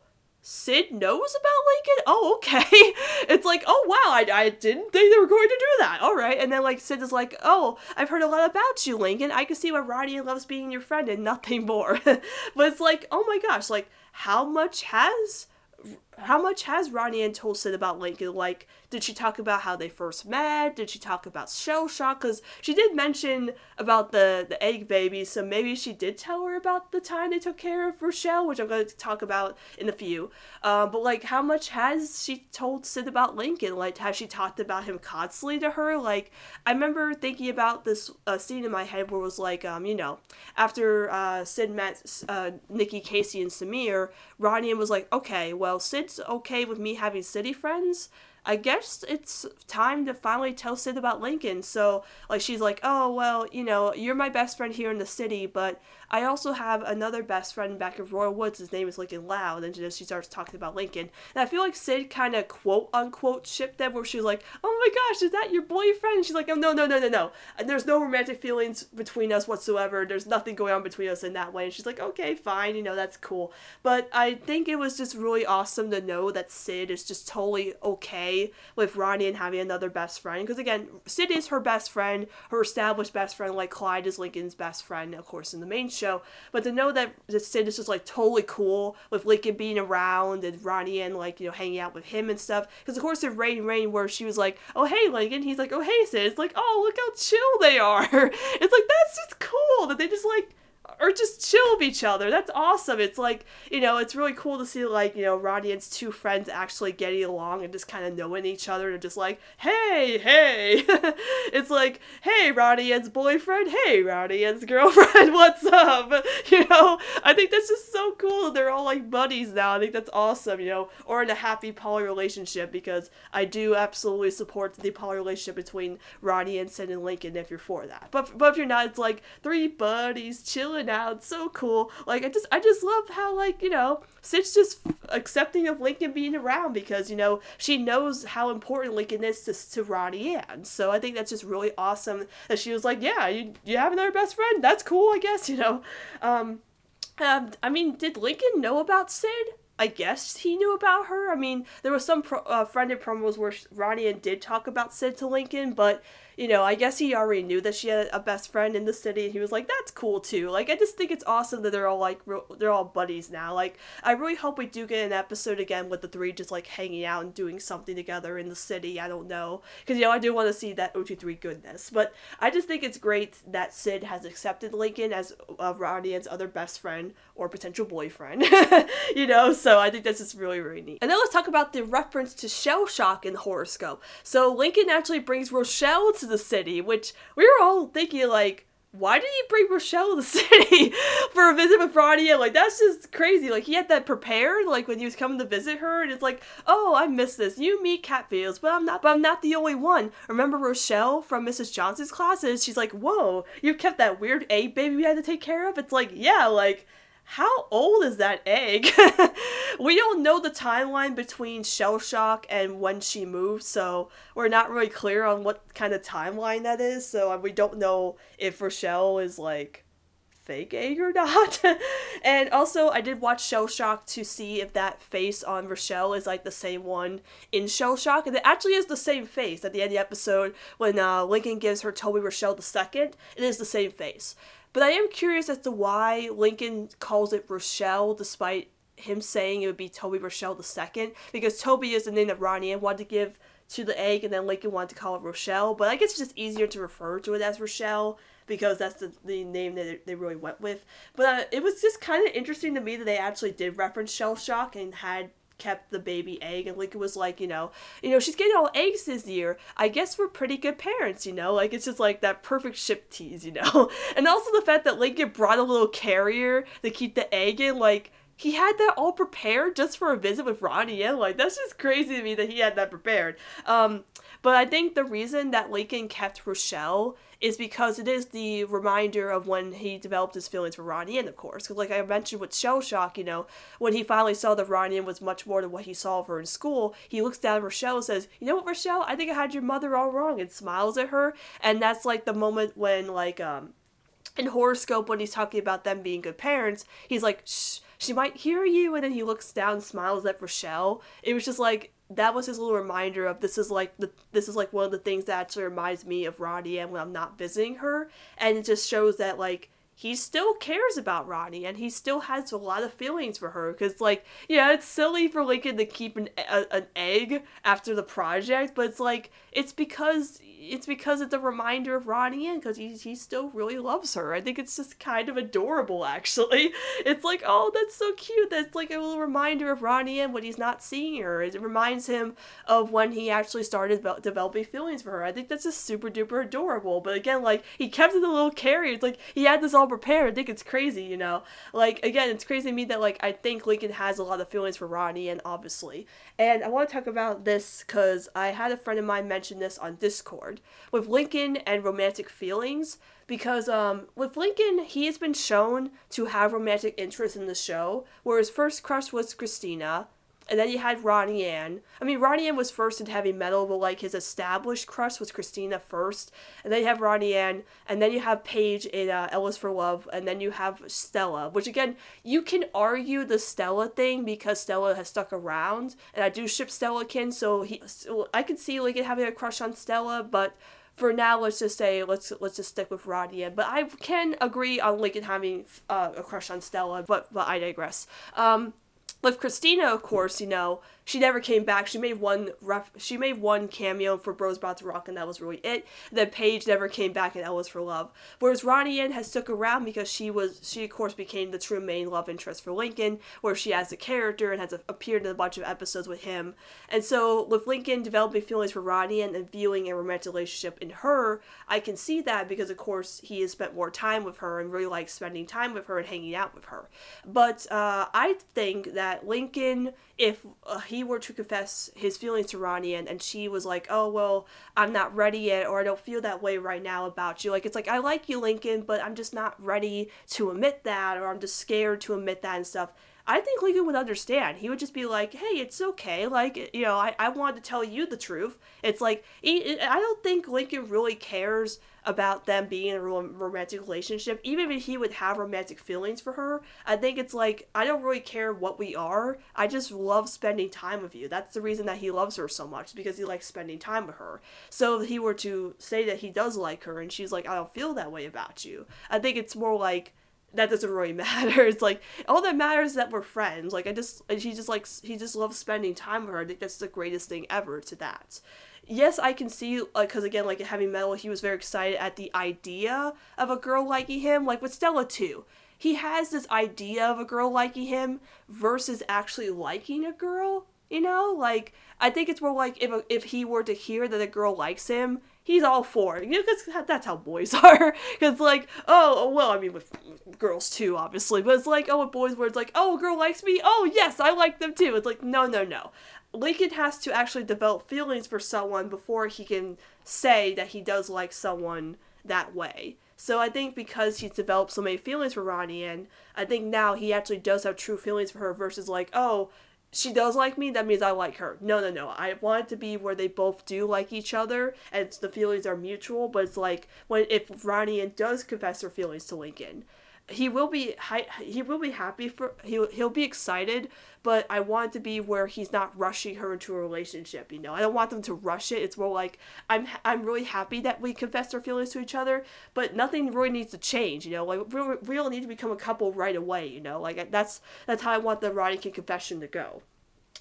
S1: Sid knows about Lincoln? Oh, okay. It's like, oh wow, I, I didn't think they were going to do that. All right. And then like Sid is like, oh, I've heard a lot about you, Lincoln. I can see why Ronnie loves being your friend and nothing more. but it's like, oh my gosh, like how much has how much has Ronnie Ann told Sid about Lincoln? Like, did she talk about how they first met? Did she talk about shell shock? Because she did mention about the, the egg baby, so maybe she did tell her about the time they took care of Rochelle, which I'm going to talk about in a few. Uh, but, like, how much has she told Sid about Lincoln? Like, has she talked about him constantly to her? Like, I remember thinking about this uh, scene in my head where it was like, um, you know, after uh, Sid met uh, Nikki, Casey, and Samir, Ronnie was like, okay, well, Sid's okay with me having city friends. I guess it's time to finally tell Sid about Lincoln. So, like, she's like, oh, well, you know, you're my best friend here in the city, but I also have another best friend back in Royal Woods. His name is Lincoln Loud. And she starts talking about Lincoln. And I feel like Sid kind of quote unquote shipped them where she's like, oh my gosh, is that your boyfriend? And she's like, oh, no, no, no, no, no. And there's no romantic feelings between us whatsoever. There's nothing going on between us in that way. And she's like, okay, fine, you know, that's cool. But I think it was just really awesome to know that Sid is just totally okay with Ronnie Ann having another best friend. Because again, Sid is her best friend, her established best friend, like Clyde is Lincoln's best friend, of course, in the main show. But to know that the Sid is just like totally cool with Lincoln being around and Ronnie Ann like, you know, hanging out with him and stuff. Because of course in Rain Rain where she was like, oh hey Lincoln, he's like, oh hey Sid. It's like, oh look how chill they are. it's like that's just cool that they just like or just chill with each other. That's awesome. It's like, you know, it's really cool to see like, you know, Ronnie and his two friends actually getting along and just kind of knowing each other and just like, hey, hey. it's like, hey, Ronnie Ann's boyfriend, hey, Ronnie Ann's girlfriend, what's up? You know, I think that's just so cool. They're all like buddies now. I think that's awesome, you know, or in a happy poly relationship because I do absolutely support the poly relationship between Ronnie and Sid and Lincoln if you're for that. But but if you're not, it's like three buddies chilling out, so cool. Like I just I just love how like you know Sid's just accepting of Lincoln being around because you know she knows how important Lincoln is to, to Ronnie Ann. So I think that's just really awesome that she was like, yeah, you you have another best friend. That's cool, I guess. You know, um, um I mean, did Lincoln know about Sid? I guess he knew about her. I mean, there was some pro- uh, promos where Ronnie Ann did talk about Sid to Lincoln, but you know, I guess he already knew that she had a best friend in the city, and he was like, "That's cool too." Like, I just think it's awesome that they're all like they're all buddies now. Like, I really hope we do get an episode again with the three just like hanging out and doing something together in the city. I don't know, because you know I do want to see that OT3 goodness, but I just think it's great that Sid has accepted Lincoln as uh, Ronnie Ann's other best friend or potential boyfriend. you know, so I think that's just really really neat. And then let's talk about the reference to shell shock in the horoscope. So Lincoln actually brings Rochelle to the city, which we were all thinking like, why did he bring Rochelle to the city for a visit with Ronnie? Like that's just crazy. Like he had that prepared, like when he was coming to visit her, and it's like, oh, I miss this. You meet Catfields, but I'm not. But I'm not the only one. Remember Rochelle from Mrs. Johnson's classes? She's like, whoa, you kept that weird egg baby we had to take care of. It's like, yeah, like how old is that egg? we don't know the timeline between shell shock and when she moved, so we're not really clear on what kind of timeline that is. So uh, we don't know if Rochelle is like fake egg or not. and also, I did watch Shell Shock to see if that face on Rochelle is like the same one in Shell Shock, and it actually is the same face at the end of the episode when uh, Lincoln gives her Toby Rochelle the second. It is the same face. But I am curious as to why Lincoln calls it Rochelle despite him saying it would be Toby Rochelle the second, because Toby is the name that Ronnie wanted to give to the egg, and then Lincoln wanted to call it Rochelle. But I guess it's just easier to refer to it as Rochelle because that's the, the name that they really went with. But uh, it was just kind of interesting to me that they actually did reference shell shock and had kept the baby egg and Lincoln was like, you know, you know, she's getting all eggs this year. I guess we're pretty good parents, you know? Like it's just like that perfect ship tease, you know? And also the fact that Lincoln brought a little carrier to keep the egg in, like he had that all prepared just for a visit with Ronnie and like that's just crazy to me that he had that prepared. Um but I think the reason that Lincoln kept Rochelle is because it is the reminder of when he developed his feelings for Ronnie Ann of course. Because, like I mentioned with Shell Shock, you know, when he finally saw that Ronnie was much more than what he saw of her in school, he looks down at Rochelle and says, You know what, Rochelle? I think I had your mother all wrong, and smiles at her. And that's like the moment when, like, um, in Horoscope, when he's talking about them being good parents, he's like, Shh, she might hear you. And then he looks down, smiles at Rochelle. It was just like, that was his little reminder of this is like the this is like one of the things that actually reminds me of Ronnie Ann when I'm not visiting her. And it just shows that like he still cares about Ronnie and he still has a lot of feelings for her. Because like yeah it's silly for Lincoln to keep an, a, an egg after the project but it's like it's because it's because it's a reminder of Ronnie Ann because he, he still really loves her. I think it's just kind of adorable, actually. It's like, oh, that's so cute. That's like a little reminder of Ronnie Ann when he's not seeing her. It reminds him of when he actually started developing feelings for her. I think that's just super duper adorable. But again, like, he kept it a little carry. It's like he had this all prepared. I think it's crazy, you know? Like, again, it's crazy to me that, like, I think Lincoln has a lot of feelings for Ronnie Ann obviously. And I want to talk about this because I had a friend of mine mention this on Discord with Lincoln and romantic feelings because um, with Lincoln, he has been shown to have romantic interest in the show, where his first crush was Christina, and then you had Ronnie Ann. I mean, Ronnie Ann was first in heavy meddle, but like his established crush was Christina first, and then you have Ronnie Ann, and then you have Paige in uh, L.Is for Love, and then you have Stella. Which again, you can argue the Stella thing because Stella has stuck around, and I do ship Stella Kin, so he, so I can see like having a crush on Stella, but for now, let's just say let's let's just stick with Ronnie Ann. But I can agree on Lincoln having uh, a crush on Stella, but but I digress. Um, with Christina, of course, you know, she never came back. She made one ref- she made one cameo for Bros About to Rock, and that was really it. then Paige never came back and that was for Love. Whereas Ronnie Ann has stuck around because she was she of course became the true main love interest for Lincoln, where she has a character and has a- appeared in a bunch of episodes with him. And so with Lincoln developing feelings for Ronnie Ann and viewing a romantic relationship in her, I can see that because of course he has spent more time with her and really likes spending time with her and hanging out with her. But uh, I think that Lincoln, if uh, he were to confess his feelings to Ronnie Ann, and she was like, oh, well, I'm not ready yet, or I don't feel that way right now about you. Like, it's like, I like you, Lincoln, but I'm just not ready to admit that, or I'm just scared to admit that and stuff. I think Lincoln would understand. He would just be like, hey, it's okay. Like, you know, I, I wanted to tell you the truth. It's like, he, I don't think Lincoln really cares about them being in a romantic relationship. Even if he would have romantic feelings for her, I think it's like, I don't really care what we are. I just love spending time with you. That's the reason that he loves her so much, because he likes spending time with her. So if he were to say that he does like her and she's like, I don't feel that way about you, I think it's more like, that doesn't really matter. It's like all that matters is that we're friends. Like I just she just likes he just loves spending time with her. I think that's the greatest thing ever to that. Yes, I can see like because again like in heavy meddle he was very excited at the idea of a girl liking him. Like with Stella too, he has this idea of a girl liking him versus actually liking a girl. You know, like I think it's more like if if he were to hear that a girl likes him, he's all for it. You know, because that's how boys are. Because like, oh, oh, well, I mean with girls too, obviously, but it's like, oh, with boys where it's like, oh, a girl likes me. Oh, yes, I like them too. It's like, no, no, no. Lincoln has to actually develop feelings for someone before he can say that he does like someone that way. So I think because he's developed so many feelings for Ronnie, and I think now he actually does have true feelings for her versus like, oh, she does like me, that means I like her. No, no, no. I want it to be where they both do like each other and the feelings are mutual, but it's like when if Ronnie does confess her feelings to Lincoln, he will be he will be happy for he'll he'll be excited but i want to be where he's not rushing her into a relationship you know? I don't want them to rush it. It's more like i'm i'm really happy that we confessed our feelings to each other but nothing really needs to change you know? Like we, we don't need to become a couple right away you know? Like that's that's how i want the King confession to go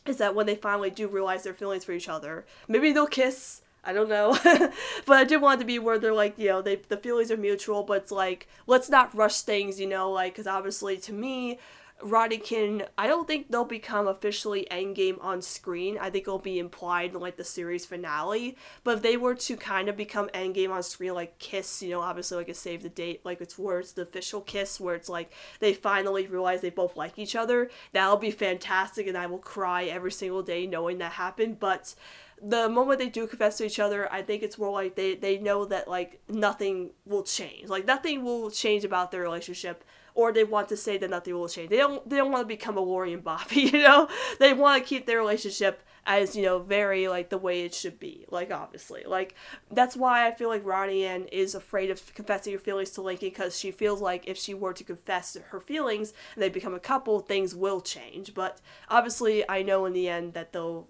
S1: is that when they finally do realize their feelings for each other maybe they'll kiss I don't know. but I did want it to be where they're like, you know, they the feelings are mutual, but it's like let's not rush things, you know, like cuz obviously to me Ronniecoln. I don't think they'll become officially endgame on screen. I think it'll be implied in like the series finale. But if they were to kind of become endgame on screen, like Kiss, you know, obviously like a save the date, like it's where it's the official kiss, where it's like they finally realize they both like each other, that'll be fantastic and I will cry every single day knowing that happened. But the moment they do confess to each other, I think it's more like they, they know that like nothing will change. Like nothing will change about their relationship or they want to say that nothing will change. They don't they don't want to become a Lori and Bobby, you know? They want to keep their relationship as, you know, very like the way it should be. Like obviously. Like that's why I feel like Ronnie Ann is afraid of confessing her feelings to Lincoln because she feels like if she were to confess her feelings and they become a couple, things will change. But obviously I know in the end that they'll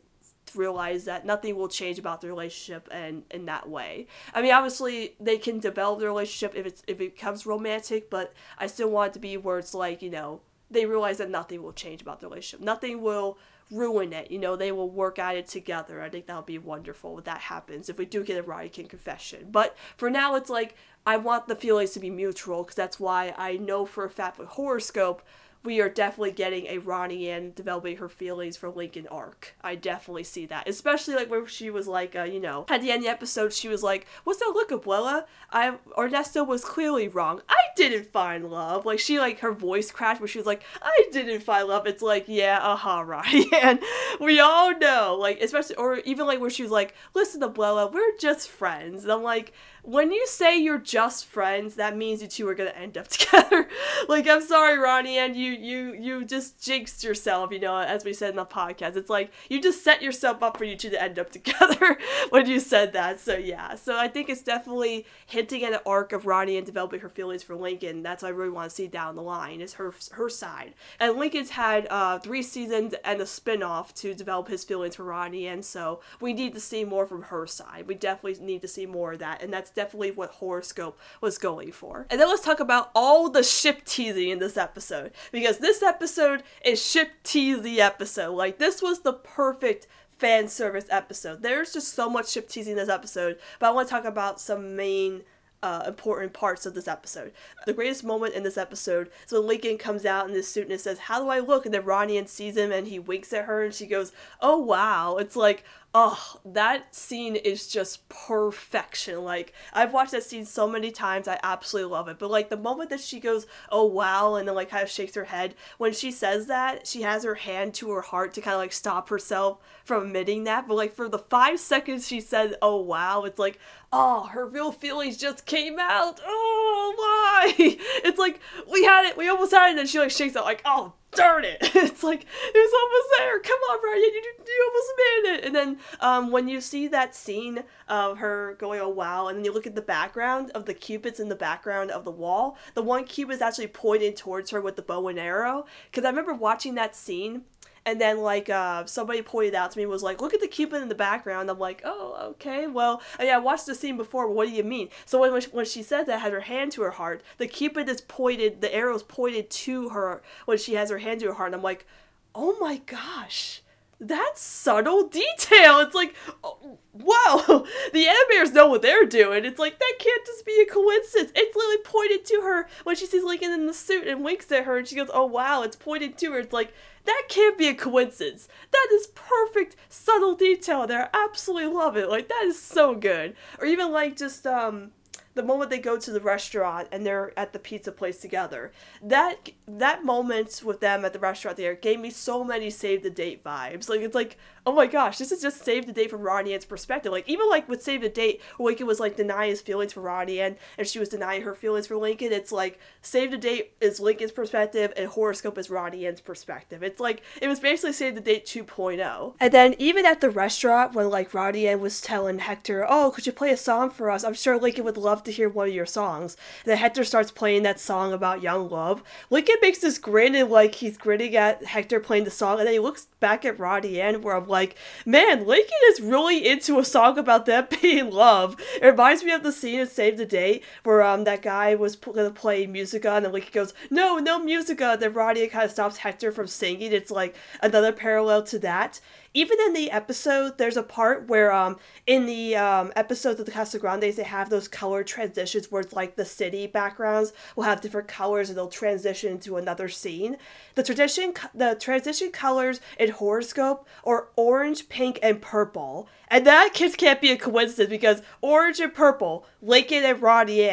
S1: realize that nothing will change about the relationship and in that way. I mean, obviously they can develop the relationship if it's if it becomes romantic, but I still want it to be where it's like you know they realize that nothing will change about the relationship. Nothing will ruin it. You know, they will work at it together. I think that would be wonderful if that happens, if we do get a Ronniecoln confession. But for now, it's like, I want the feelings to be mutual, because that's why I know for a fact with Horoscope, we are definitely getting a Ronnie Ann developing her feelings for Lincoln arc. I definitely see that. Especially like where she was like, uh, you know, at the end of the episode, she was like, What's that look, Abuela? I Ernesto was clearly wrong. I didn't find love. Like she like her voice crashed where she was like, I didn't find love. It's like, yeah, uh-huh, Ronnie Ann. We all know. Like, especially or even like where she was like, Listen, Abuela, we're just friends. And I'm like, when you say you're just friends, that means you two are gonna end up together. like, I'm sorry, Ronnie, and you you you just jinxed yourself, you know, as we said in the podcast. It's like you just set yourself up for you two to end up together when you said that. So yeah. So I think it's definitely hinting at an arc of Ronnie Ann developing her feelings for Lincoln. That's what I really want to see down the line, is her her side. And Lincoln's had uh three seasons and a spin-off to develop his feelings for Ronnie, and so we need to see more from her side. We definitely need to see more of that, and that's definitely what Horoscope was going for. And then let's talk about all the ship teasing in this episode because this episode is ship teasy episode. Like this was the perfect fan service episode. There's just so much ship teasing in this episode, but I want to talk about some main uh, important parts of this episode. The greatest moment in this episode is when Lincoln comes out in this suit and says, How do I look? And then Ronnie Ann sees him and he winks at her and she goes, Oh wow. It's like, oh, that scene is just perfection. Like, I've watched that scene so many times, I absolutely love it. But, like, the moment that she goes, oh, wow, and then, like, kind of shakes her head, when she says that, she has her hand to her heart to kind of, like, stop herself from admitting that. But, like, for the five seconds she said, oh, wow, it's like, oh, her real feelings just came out. Oh, why? It's like, we had it, we almost had it, and she, like, shakes out, like, oh, darn it. It's like it was almost there. Come on Ryan. You, you almost made it. And then um, when you see that scene of her going oh wow and then you look at the background of the cupids in the background of the wall the one cupid is actually pointed towards her with the bow and arrow. Because I remember watching that scene and then like uh, somebody pointed out to me was like look at the cupid in the background i'm like oh okay well I, mean, I watched the scene before but what do you mean so when, when she said that had her hand to her heart the cupid is pointed the arrow's pointed to her when she has her hand to her heart and i'm like oh my gosh that's subtle detail. It's like, oh, wow, the animators know what they're doing. It's like, that can't just be a coincidence. It's literally pointed to her when she sees Lincoln in the suit and winks at her and she goes, oh wow, it's pointed to her. It's like, that can't be a coincidence. That is perfect, subtle detail there. I absolutely love it. Like that is so good. Or even like just um the moment they go to the restaurant and they're at the pizza place together. That that moment with them at the restaurant there gave me so many save the date vibes. Like it's like oh my gosh, this is just save the date from Ronnie Ann's perspective. Like even like with save the date, Lincoln was like denying his feelings for Ronnie Ann, and she was denying her feelings for Lincoln. It's like save the date is Lincoln's perspective, and horoscope is Ronnie Ann's perspective. It's like it was basically save the date 2.0. And then even at the restaurant when like Ronnie was telling Hector, "Oh, could you play a song for us? I'm sure Lincoln would love to hear one of your songs." And then Hector starts playing that song about young love. Lincoln makes this grin and like he's grinning at Hector playing the song, and then he looks back at Ronnie Ann where I'm like, man, Lincoln is really into a song about them being love. It reminds me of the scene in Save the Date where um that guy was p- gonna play Musica and then Lincoln goes, no, no Musica. Then Ronnie kind of stops Hector from singing. It's like another parallel to that even in the episode, there's a part where um in the um episodes of the Casa Grandes they have those color transitions where it's like the city backgrounds will have different colors and they'll transition into another scene. The tradition the transition colors in horoscope are orange, pink, and purple. And that just can't be a coincidence because orange and purple, Lincoln and Ronnie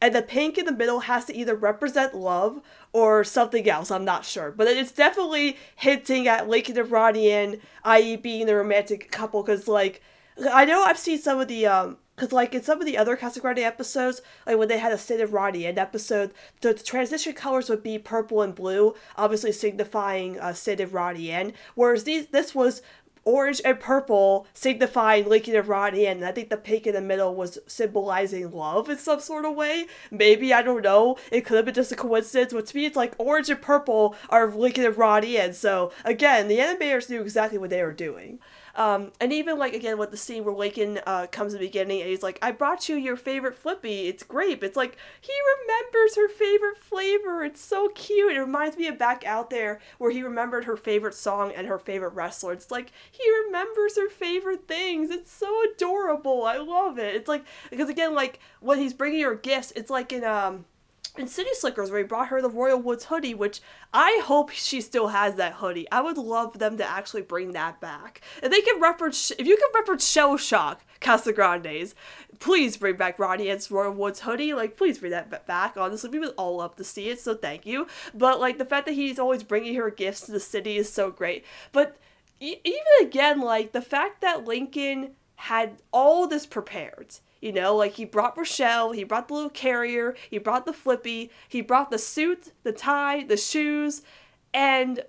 S1: and the pink in the middle has to either represent love or something else. I'm not sure, but it's definitely hinting at Lincoln and Ronnie Ann, i.e., being the romantic couple. Because like, I know I've seen some of the um. Because, like, in some of the other Casa Grande episodes, like when they had a Sid and Ronnie Ann episode, the, the, transition colors would be purple and blue, obviously signifying uh, Sid and Ronnie Ann. Whereas these, this was orange and purple signifying Lincoln and Ronnie, and I think the pink in the middle was symbolizing love in some sort of way. Maybe, I don't know. It could have been just a coincidence, but to me, it's like orange and purple are Lincoln and Ronnie, and so again, the animators knew exactly what they were doing. Um, and even like again with the scene where Lincoln uh, comes in the beginning and he's like, "I brought you your favorite Flippy. It's grape." It's like he remembers her favorite flavor. It's so cute. It reminds me of back out there where he remembered her favorite song and her favorite wrestler. It's like he remembers her favorite things. It's so adorable. I love it. It's like because again like when he's bringing her gifts, it's like in um in City Slickers where he brought her the Royal Woods hoodie, which I hope she still has that hoodie. I would love them to actually bring that back. If they can reference, if you can reference Shell Shock Casa Grandes, please bring back Ronnie Ann's Royal Woods hoodie. Like, please bring that back. Honestly, we would all love to see it, so thank you. But like the fact that he's always bringing her gifts to the city is so great. But e- even again, like the fact that Lincoln had all this prepared you know, like he brought Rochelle, he brought the little carrier, he brought the flippy, he brought the suit, the tie, the shoes, and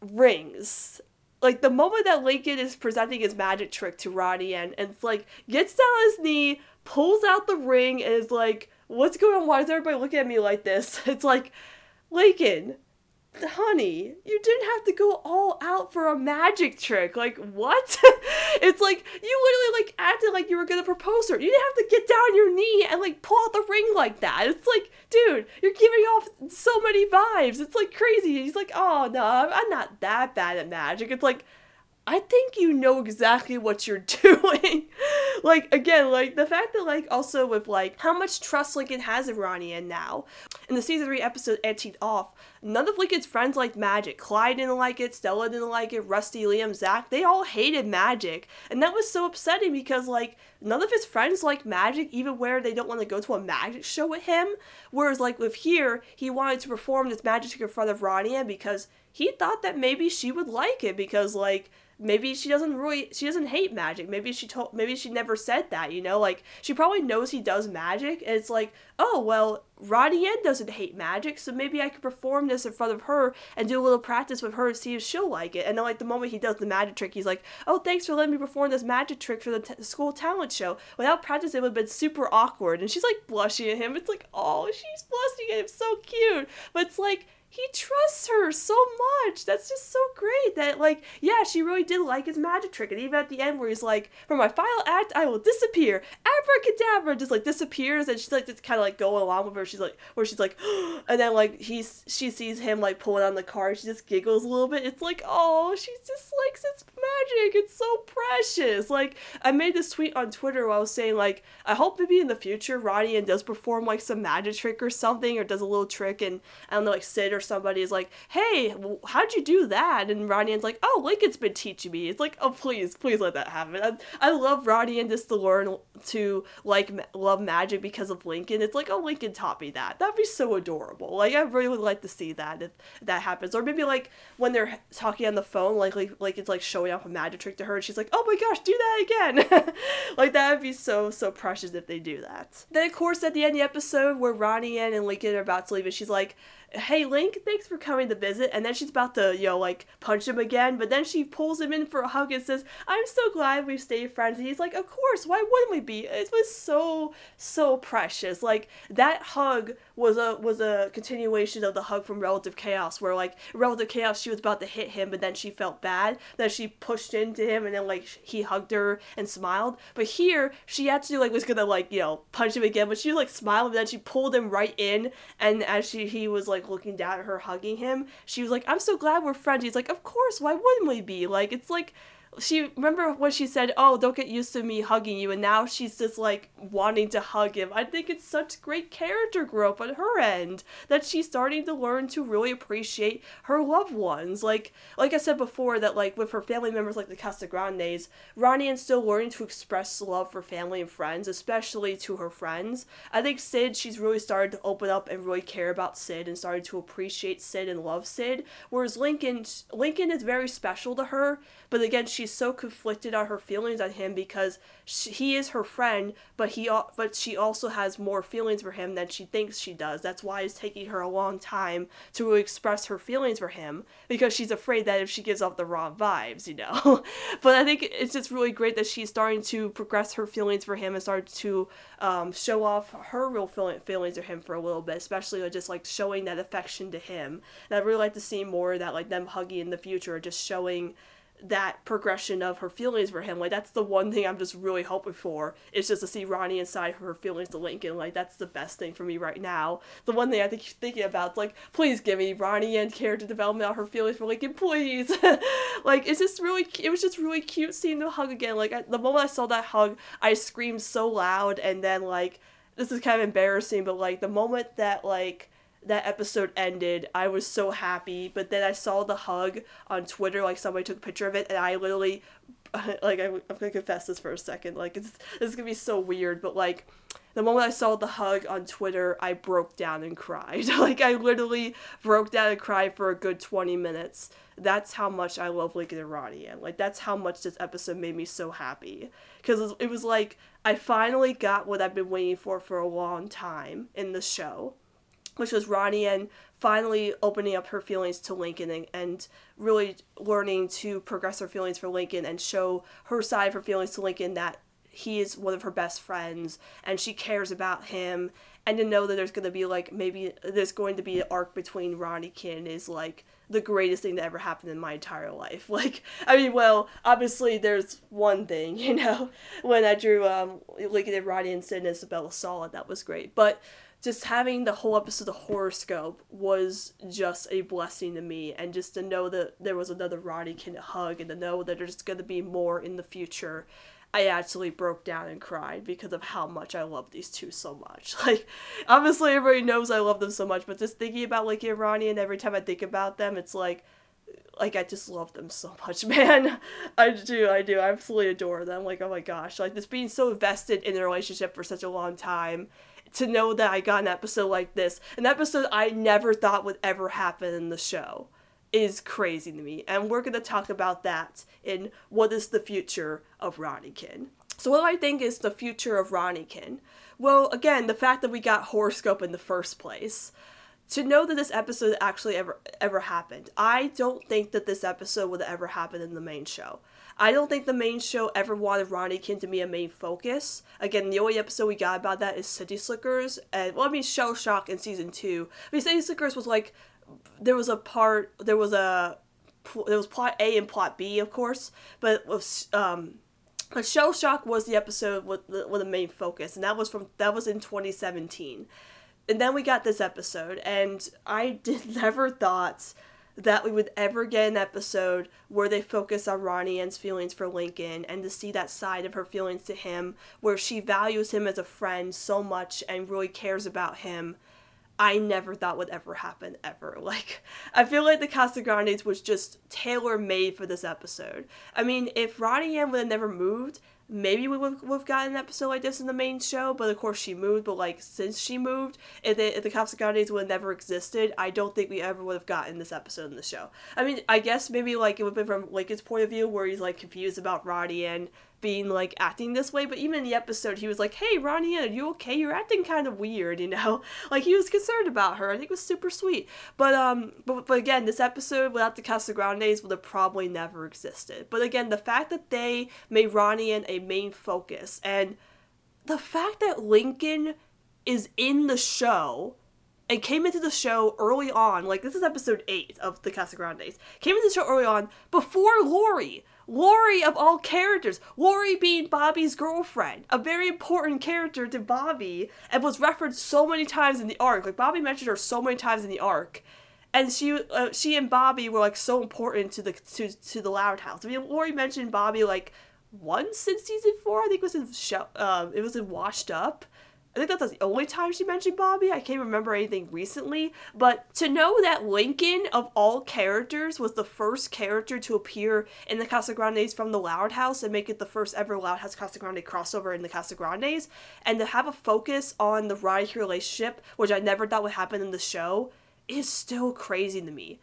S1: rings. Like the moment that Lincoln is presenting his magic trick to Ronnie Ann, and like gets down on his knee, pulls out the ring, and is like, What's going on? Why is everybody looking at me like this? It's like, Lincoln, honey, you didn't have to go all out for a magic trick. Like, what? it's like, you literally, like, acted like you were gonna propose her. You didn't have to get down your knee and, like, pull out the ring like that. It's like, dude, you're giving off so many vibes. It's, like, crazy. He's like, oh, no, I'm not that bad at magic. It's like, I think you know exactly what you're doing. like again, like the fact that like also with like how much trust Lincoln has in Ronnie Ann now. In the season three episode Antique Off, none of Lincoln's friends liked magic. Clyde didn't like it, Stella didn't like it, Rusty, Liam, Zach, they all hated magic. And that was so upsetting because like none of his friends like magic, even where they don't want to go to a magic show with him. Whereas like with here, he wanted to perform this magic trick in front of Ronnie because he thought that maybe she would like it because like maybe she doesn't really she doesn't hate magic. Maybe she told maybe she never said that you know? Like she probably knows he does magic and it's like oh well Ronnie Ann doesn't hate magic so maybe I could perform this in front of her and do a little practice with her to see if she'll like it. And then like the moment he does the magic trick he's like oh thanks for letting me perform this magic trick for the t- school talent show. Without practice it would have been super awkward. And she's like blushing at him. It's like oh she's blushing at him. So cute. But it's like he trusts her so much. That's just so great that like yeah, she really did like his magic trick. And even at the end where he's like, For my final act, I will disappear. Abracadabra just like disappears and she's like just kinda like going along with her. She's like where she's like and then like he's she sees him like pulling on the car, she just giggles a little bit. It's like, oh, she just likes it's magic. It's so precious. Like I made this tweet on Twitter where I was saying like I hope maybe in the future Ronnie Ann does perform like some magic trick or something or does a little trick and I don't know like sit or somebody is like, hey, how'd you do that? And Ronnie like, oh, Lincoln's been teaching me. It's like, oh, please, please let that happen. I, I love Ronnie Ann just to learn to like love magic because of Lincoln. It's like, oh, Lincoln taught me that. That'd be so adorable. Like, I really would like to see that if that happens. Or maybe like when they're talking on the phone, like like, like it's like showing off a magic trick to her, and she's like, oh my gosh, do that again. like that would be so so precious if they do that. Then of course at the end of the episode where Ronnie and Lincoln are about to leave, and she's like, hey link thanks for coming to visit. And then she's about to you know like punch him again. But then she pulls him in for a hug and says i'm so glad we've stayed friends. And he's like of course. Why wouldn't we be? It was so so precious. Like that hug was a was a continuation of the hug from relative chaos where like relative chaos she was about to hit him but then she felt bad then she pushed into him and then like he hugged her and smiled. But here she actually like was gonna like you know punch him again but she was like smiling but then she pulled him right in and as she he was like looking down at her hugging him she was like i'm so glad we're friends. He's like of course why wouldn't we be? Like it's like she remember when she said, "Oh, don't get used to me hugging you," and now she's just like wanting to hug him. I think it's such great character growth on her end that she's starting to learn to really appreciate her loved ones. Like like I said before, that like with her family members like the Casagrandes, Ronnie is still learning to express love for family and friends, especially to her friends. I think Sid, she's really started to open up and really care about Sid and started to appreciate Sid and love Sid. Whereas Lincoln, Lincoln is very special to her, but again, she's she's so conflicted on her feelings on him because she, he is her friend, but he but she also has more feelings for him than she thinks she does. That's why it's taking her a long time to express her feelings for him because she's afraid that if she gives off the wrong vibes, you know. but I think it's just really great that she's starting to progress her feelings for him and start to um, show off her real feeling, feelings for him for a little bit, especially just like showing that affection to him. And I'd really like to see more of that, like them hugging in the future, or just showing that progression of her feelings for him. Like that's the one thing I'm just really hoping for is just to see Ronnie inside her feelings to Lincoln. Like that's the best thing for me right now. The one thing I think thinking about like, please give me Ronnie Ann character development of her feelings for Lincoln, please. like it's just really, it was just really cute seeing the hug again. Like I, the moment I saw that hug, I screamed so loud, and then like this is kind of embarrassing, but like the moment that like that episode ended, I was so happy. But then I saw the hug on Twitter, like somebody took a picture of it, and I literally, like, I'm, I'm gonna confess this for a second. Like, it's, this is gonna be so weird, but like, the moment I saw the hug on Twitter, I broke down and cried. like, I literally broke down and cried for a good 20 minutes. That's how much I love Lincoln and Ronnie, and like, that's how much this episode made me so happy. Because it was like, I finally got what I've been waiting for for a long time in the show which was Ronnie Ann finally opening up her feelings to Lincoln and, and really learning to progress her feelings for Lincoln and show her side of her feelings to Lincoln that he is one of her best friends and she cares about him and to know that there's going to be like maybe there's going to be an arc between Ronnie Ranikin is like the greatest thing that ever happened in my entire life. Like, I mean, well, obviously there's one thing, you know, when I drew um Lincoln and Ronnie and Sid and Isabella Solid, that was great. But just having the whole episode of the horoscope was just a blessing to me and just to know that there was another Ronniecoln hug and to know that there's going to be more in the future I actually broke down and cried because of how much I love these two so much. Like, obviously, everybody knows I love them so much, but just thinking about like Ronnie, and every time I think about them, it's like, like I just love them so much, man. I do, I do, I absolutely adore them. Like, oh my gosh, like just being so invested in a relationship for such a long time. To know that I got an episode like this, an episode I never thought would ever happen in the show is crazy to me. And we're going to talk about that in What is the Future of Ronniecoln. So, what do I think is the future of Ronniecoln? Well, again, the fact that we got horoscope in the first place. To know that this episode actually ever ever happened. I don't think that this episode would ever happen in the main show. I don't think the main show ever wanted Ronniecoln to be a main focus. Again, the only episode we got about that is City Slickers, and well, I mean Shell Shock in season two. I mean City Slickers was like there was a part there was a there was plot A and plot B of course but was um but Shell Shock was the episode with the, with the main focus and that was from that was in 2017 and then we got this episode and I did never thought that we would ever get an episode where they focus on Ronnie Anne's feelings for Lincoln and to see that side of her feelings to him where she values him as a friend so much and really cares about him I never thought would ever happen ever. Like I feel like the Casagrandes was just tailor made for this episode. I mean, if Ronnie Anne would have never moved, maybe we would have gotten an episode like this in the main show, but of course she moved. But like since she moved, if the, if the Casagrandes would have never existed, I don't think we ever would have gotten this episode in the show. I mean, I guess maybe like it would have been from Lincoln's point of view where he's like confused about Roddy and being like acting this way, but even in the episode, he was like, "Hey, Ronnie, are you okay? You're acting kind of weird," you know. Like he was concerned about her. I think it was super sweet. But um, but but again, this episode without the Casagrandes would have probably never existed. But again, the fact that they made Ronnie a main focus, and the fact that Lincoln is in the show and came into the show early on, like this is episode eight of the Casagrandes, came into the show early on before Lori. Lori of all characters, Lori being Bobby's girlfriend, a very important character to Bobby, and was referenced so many times in the arc. Like Bobby mentioned her so many times in the arc, and she, uh, she and Bobby were like so important to the to to the Loud House. I mean, Lori mentioned Bobby like once in season four. I think it was in show, um, it was in Washed Up, I think that's the only time she mentioned Bobby. I can't remember anything recently. But to know that Lincoln, of all characters, was the first character to appear in the Casagrandes from the Loud House and make it the first ever Loud House Casagrande crossover in the Casagrandes, and to have a focus on the Riley relationship, which I never thought would happen in the show, is still crazy to me.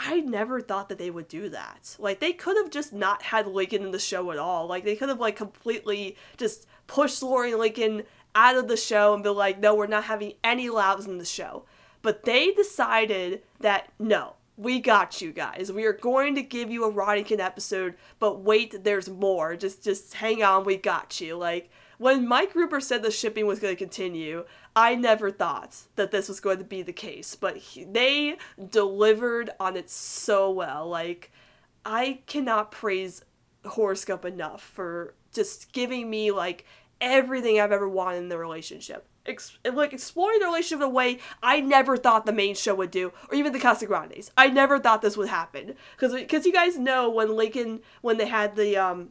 S1: I never thought that they would do that. Like they could have just not had Lincoln in the show at all. Like they could have like completely just pushed Lori Lincoln out of the show and be like, no, we're not having any Louds in the show. But they decided that no, we got you guys. We are going to give you a Ronniecoln episode, but wait, there's more. Just just hang on, we got you. Like when Mike Ruber said the shipping was going to continue, I never thought that this was going to be the case, but he, they delivered on it so well. Like I cannot praise Horoscope enough for just giving me like everything I've ever wanted in the relationship. Ex- like exploring the relationship in a way I never thought the main show would do, or even the Casagrandes. I never thought this would happen because because you guys know when Lincoln when they had the um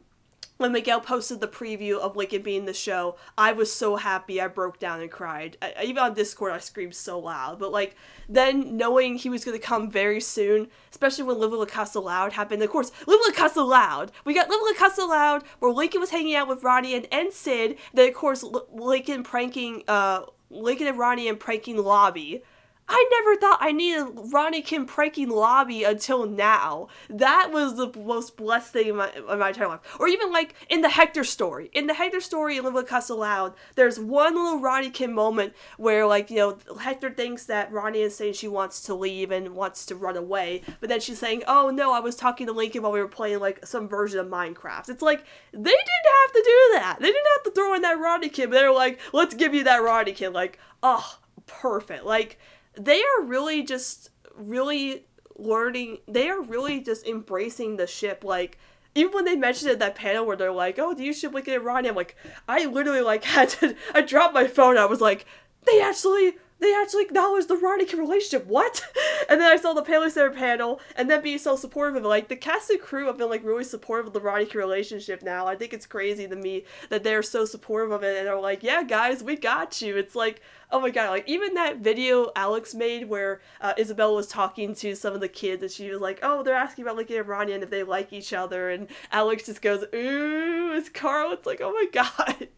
S1: when Miguel posted the preview of Lincoln being the show, I was so happy I broke down and cried. I, even on Discord, I screamed so loud. But like then knowing he was gonna come very soon, especially when Live La Casa Loud happened. Of course, Live La Casa Loud. We got Live La Casa Loud where Lincoln was hanging out with Ronnie Ann, and Sid. Then of course L- Lincoln pranking uh Lincoln and Ronnie Ann pranking Lobby. I never thought I needed Ronniecoln pranking Lobby until now. That was the most blessed thing in my, in my entire life. Or even like in the Hector story. In the Hector story in Live Cuss Aloud, there's one little Ronniecoln moment where like, you know, Hector thinks that Ronnie is saying she wants to leave and wants to run away. But then she's saying, oh no, I was talking to Lincoln while we were playing like some version of Minecraft. It's like, they didn't have to do that. They didn't have to throw in that Ronniecoln. They were like, let's give you that Ronniecoln. Like, oh, perfect. Like, they are really just really learning they are really just embracing the ship like even when they mentioned it that panel where they're like oh do you ship and Ronnie I'm like I literally like had to I dropped my phone. I was like they actually they actually acknowledged the Ronnie relationship. What? And then I saw the Paley Center panel, and then being so supportive of it. Like the cast and crew have been like really supportive of the Ronnie relationship now. I think it's crazy to me that they're so supportive of it and are like, yeah, guys, we got you. It's like, oh my god, like even that video Alex made where uh, Isabella was talking to some of the kids, and she was like, oh, they're asking about Lincoln and Ronnie and if they like each other, and Alex just goes, ooh, it's Carl. It's like, oh my god,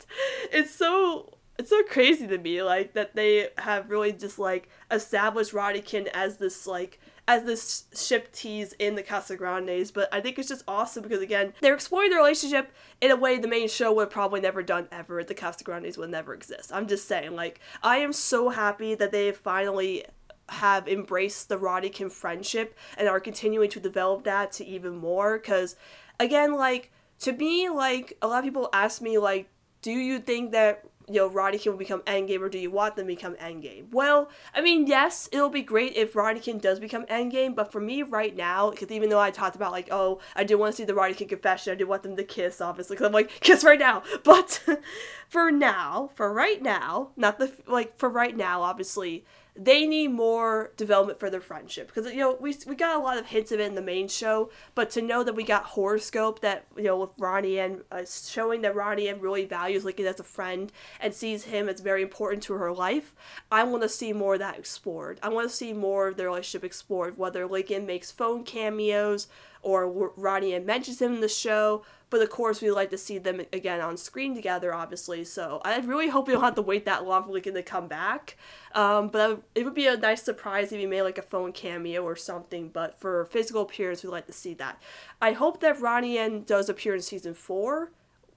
S1: it's so it's so crazy to me like that they have really just like established Ronniecoln as this like as this ship tease in the Casa Grandes, but I think it's just awesome because again, they're exploring their relationship in a way the main show would probably never done ever. The Casa Grandes would never exist. I'm just saying, like, I am so happy that they finally have embraced the Ronniecoln friendship and are continuing to develop that to even more. Because again, like to me, like a lot of people ask me, like, do you think that you know, Ronniecoln will become Endgame, or do you want them to become Endgame? Well, I mean, yes, it'll be great if Ronniecoln does become Endgame, but for me right now, because even though I talked about, like, oh, I do want to see the Ronniecoln confession, I do want them to kiss, obviously, because I'm like, kiss right now. But for now, for right now, not the, like, for right now, obviously, they need more development for their friendship. Because you know we, we got a lot of hints of it in the main show but to know that we got horoscope that you know with Ronnie Ann uh, showing that Ronnie Ann really values Lincoln as a friend and sees him as very important to her life I want to see more of that explored. I want to see more of their relationship explored whether Lincoln makes phone cameos or Ronnie Ann mentions him in the show but of course, we would like to see them again on screen together, obviously. So I really hope we don't have to wait that long for Lincoln to come back. Um, but it would be a nice surprise if he made like a phone cameo or something. But for physical appearance, we'd like to see that. I hope that Ronnie Ann does appear in season four.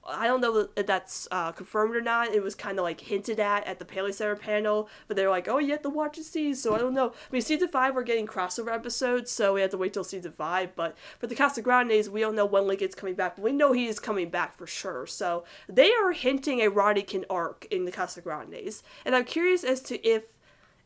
S1: I don't know if that's uh, confirmed or not. It was kind of like hinted at at the Paley Center panel, but they're like, "Oh, you have to watch and see." So I don't know. I mean, season five we're getting crossover episodes, so we have to wait till season five. But for the Casa Grandes, we don't know when Lincoln's coming back, but we know he is coming back for sure. So they are hinting a Ronniecoln arc in the Casa Grandes, and I'm curious as to if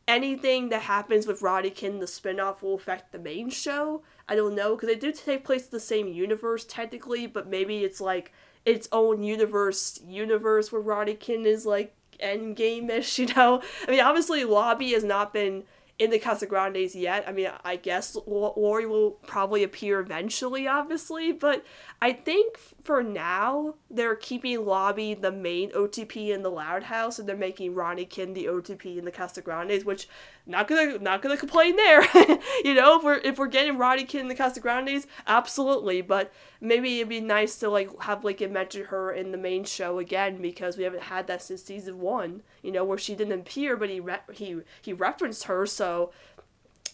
S1: anything that happens with Ronniecoln, the spinoff, will affect the main show. I don't know because they do take place in the same universe technically, but maybe it's like its own universe universe where Ronniecoln is like endgame-ish, you know? I mean, obviously Lobby has not been in the Casa Grandes yet. I mean, I guess Lori will probably appear eventually, obviously, but I think for now they're keeping Lobby the main OTP in the Loud House, and they're making Ronniecoln the OTP in the Casa Grandes, which not gonna not gonna complain there. you know, if we're if we're getting Ronniecoln in the Casa Grandes, absolutely. But maybe it'd be nice to like have like mention her in the main show again because we haven't had that since season one. You know, where she didn't appear, but he re- he he referenced her. So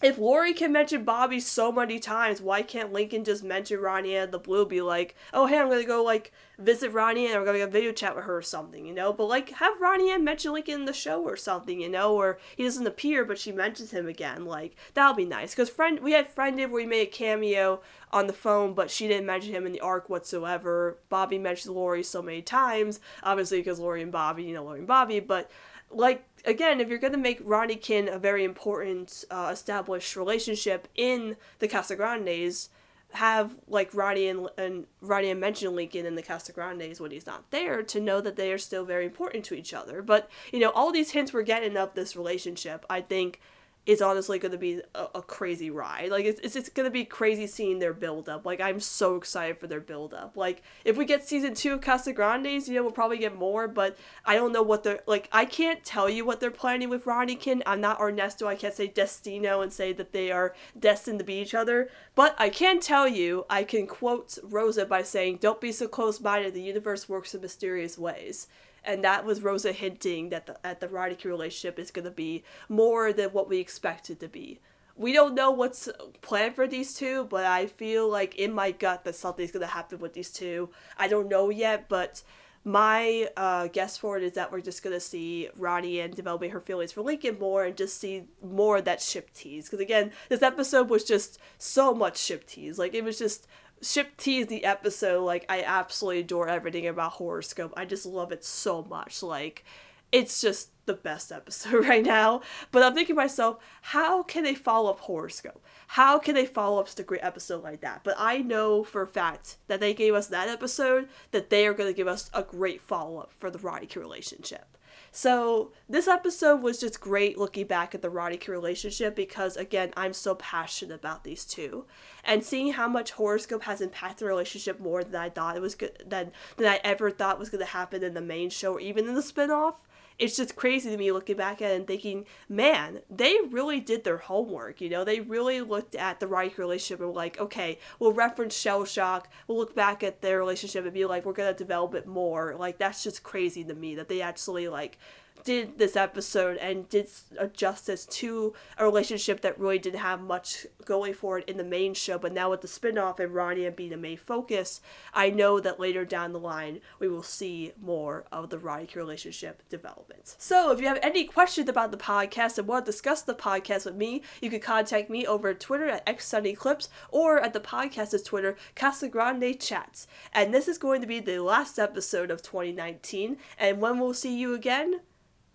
S1: if Lori can mention Bobby so many times, why can't Lincoln just mention Ronnie and the Blue? Be like, oh hey, I'm gonna go like visit Ronnie and we're gonna a video chat with her or something, you know? But like have Ronnie Ann mention Lincoln in the show or something, you know? Or he doesn't appear but she mentions him again. Like that'll be nice. Cause friend we had friended where he made a cameo on the phone, but she didn't mention him in the arc whatsoever. Bobby mentioned Lori so many times, obviously because Lori and Bobby, you know, Lori and Bobby, but like again, if you're gonna make Ronniecoln a very important uh, established relationship in the Casa Grandes, have like Ronnie and, and Roddy and mention Lincoln in the Casa Grandes when he's not there to know that they are still very important to each other. But you know, all these hints we're getting of this relationship, I think is honestly going to be a, a, crazy ride. Like it's, it's going to be crazy seeing their build up. Like I'm so excited for their build up. Like if we get season 2 of Casa Grandes, you know, we'll probably get more, but I don't know what they're like I can't tell you what they're planning with Ronniecoln. I'm not Ernesto. I can't say Destino and say that they are destined to be each other, but I can tell you I can quote Rosa by saying, "Don't be so close-minded. The universe works in mysterious ways." And that was Rosa hinting that the, that the Roddy relationship is going to be more than what we expected to be. We don't know what's planned for these two, but I feel like in my gut that something's going to happen with these two. I don't know yet, but my uh, guess for it is that we're just gonna see Ronnie Ann developing her feelings for Lincoln more and just see more of that ship tease. Because again, this episode was just so much ship tease. Like it was just ship tease the episode. Like I absolutely adore everything about Horoscope. I just love it so much. Like it's just the best episode right now. But I'm thinking to myself, how can they follow up Horoscope? How can they follow up such a great episode like that? But I know for a fact that they gave us that episode, that they are going to give us a great follow up for the Roddy relationship. So this episode was just great looking back at the Roddy relationship because again I'm so passionate about these two, and seeing how much horoscope has impacted the relationship more than I thought it was good than than I ever thought was going to happen in the main show or even in the spinoff it's just crazy to me looking back at it and thinking, man, they really did their homework. You know, they really looked at the Reich relationship and were like, okay, we'll reference shell shock. We'll look back at their relationship and be like, we're gonna develop it more. Like that's just crazy to me that they actually like did this episode and did a justice to a relationship that really didn't have much going for it in the main show. But now with the spinoff and Ronnie being the main focus, I know that later down the line we will see more of the Ronnie relationship development. So if you have any questions about the podcast and want to discuss the podcast with me, you can contact me over Twitter at xsunnyclips or at the podcast's Twitter, Casagrande Chats. And this is going to be the last episode of 2019. And when we'll see you again,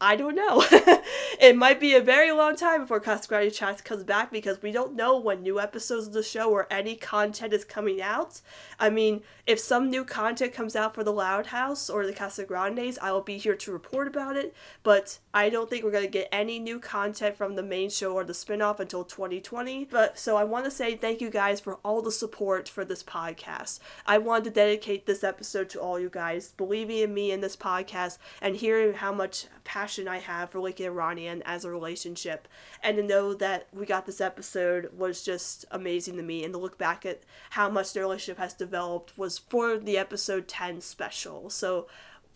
S1: I don't know. it might be a very long time before Casagrande Chats comes back because we don't know when new episodes of the show or any content is coming out. I mean, if some new content comes out for the Loud House or the Casagrandes, I will be here to report about it. But I don't think we're going to get any new content from the main show or the spinoff until 2020. But so I want to say thank you guys for all the support for this podcast. I wanted to dedicate this episode to all you guys believing in me in this podcast and hearing how much passion I have for Lincoln and Ronnie Ann as a relationship. And to know that we got this episode was just amazing to me. And to look back at how much their relationship has developed was for the episode 10 special. So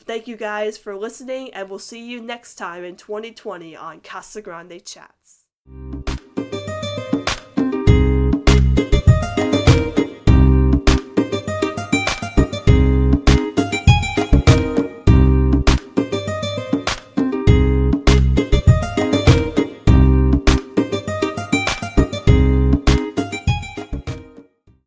S1: thank you guys for listening, and we'll see you next time in 2020 on Casa Grande Chats.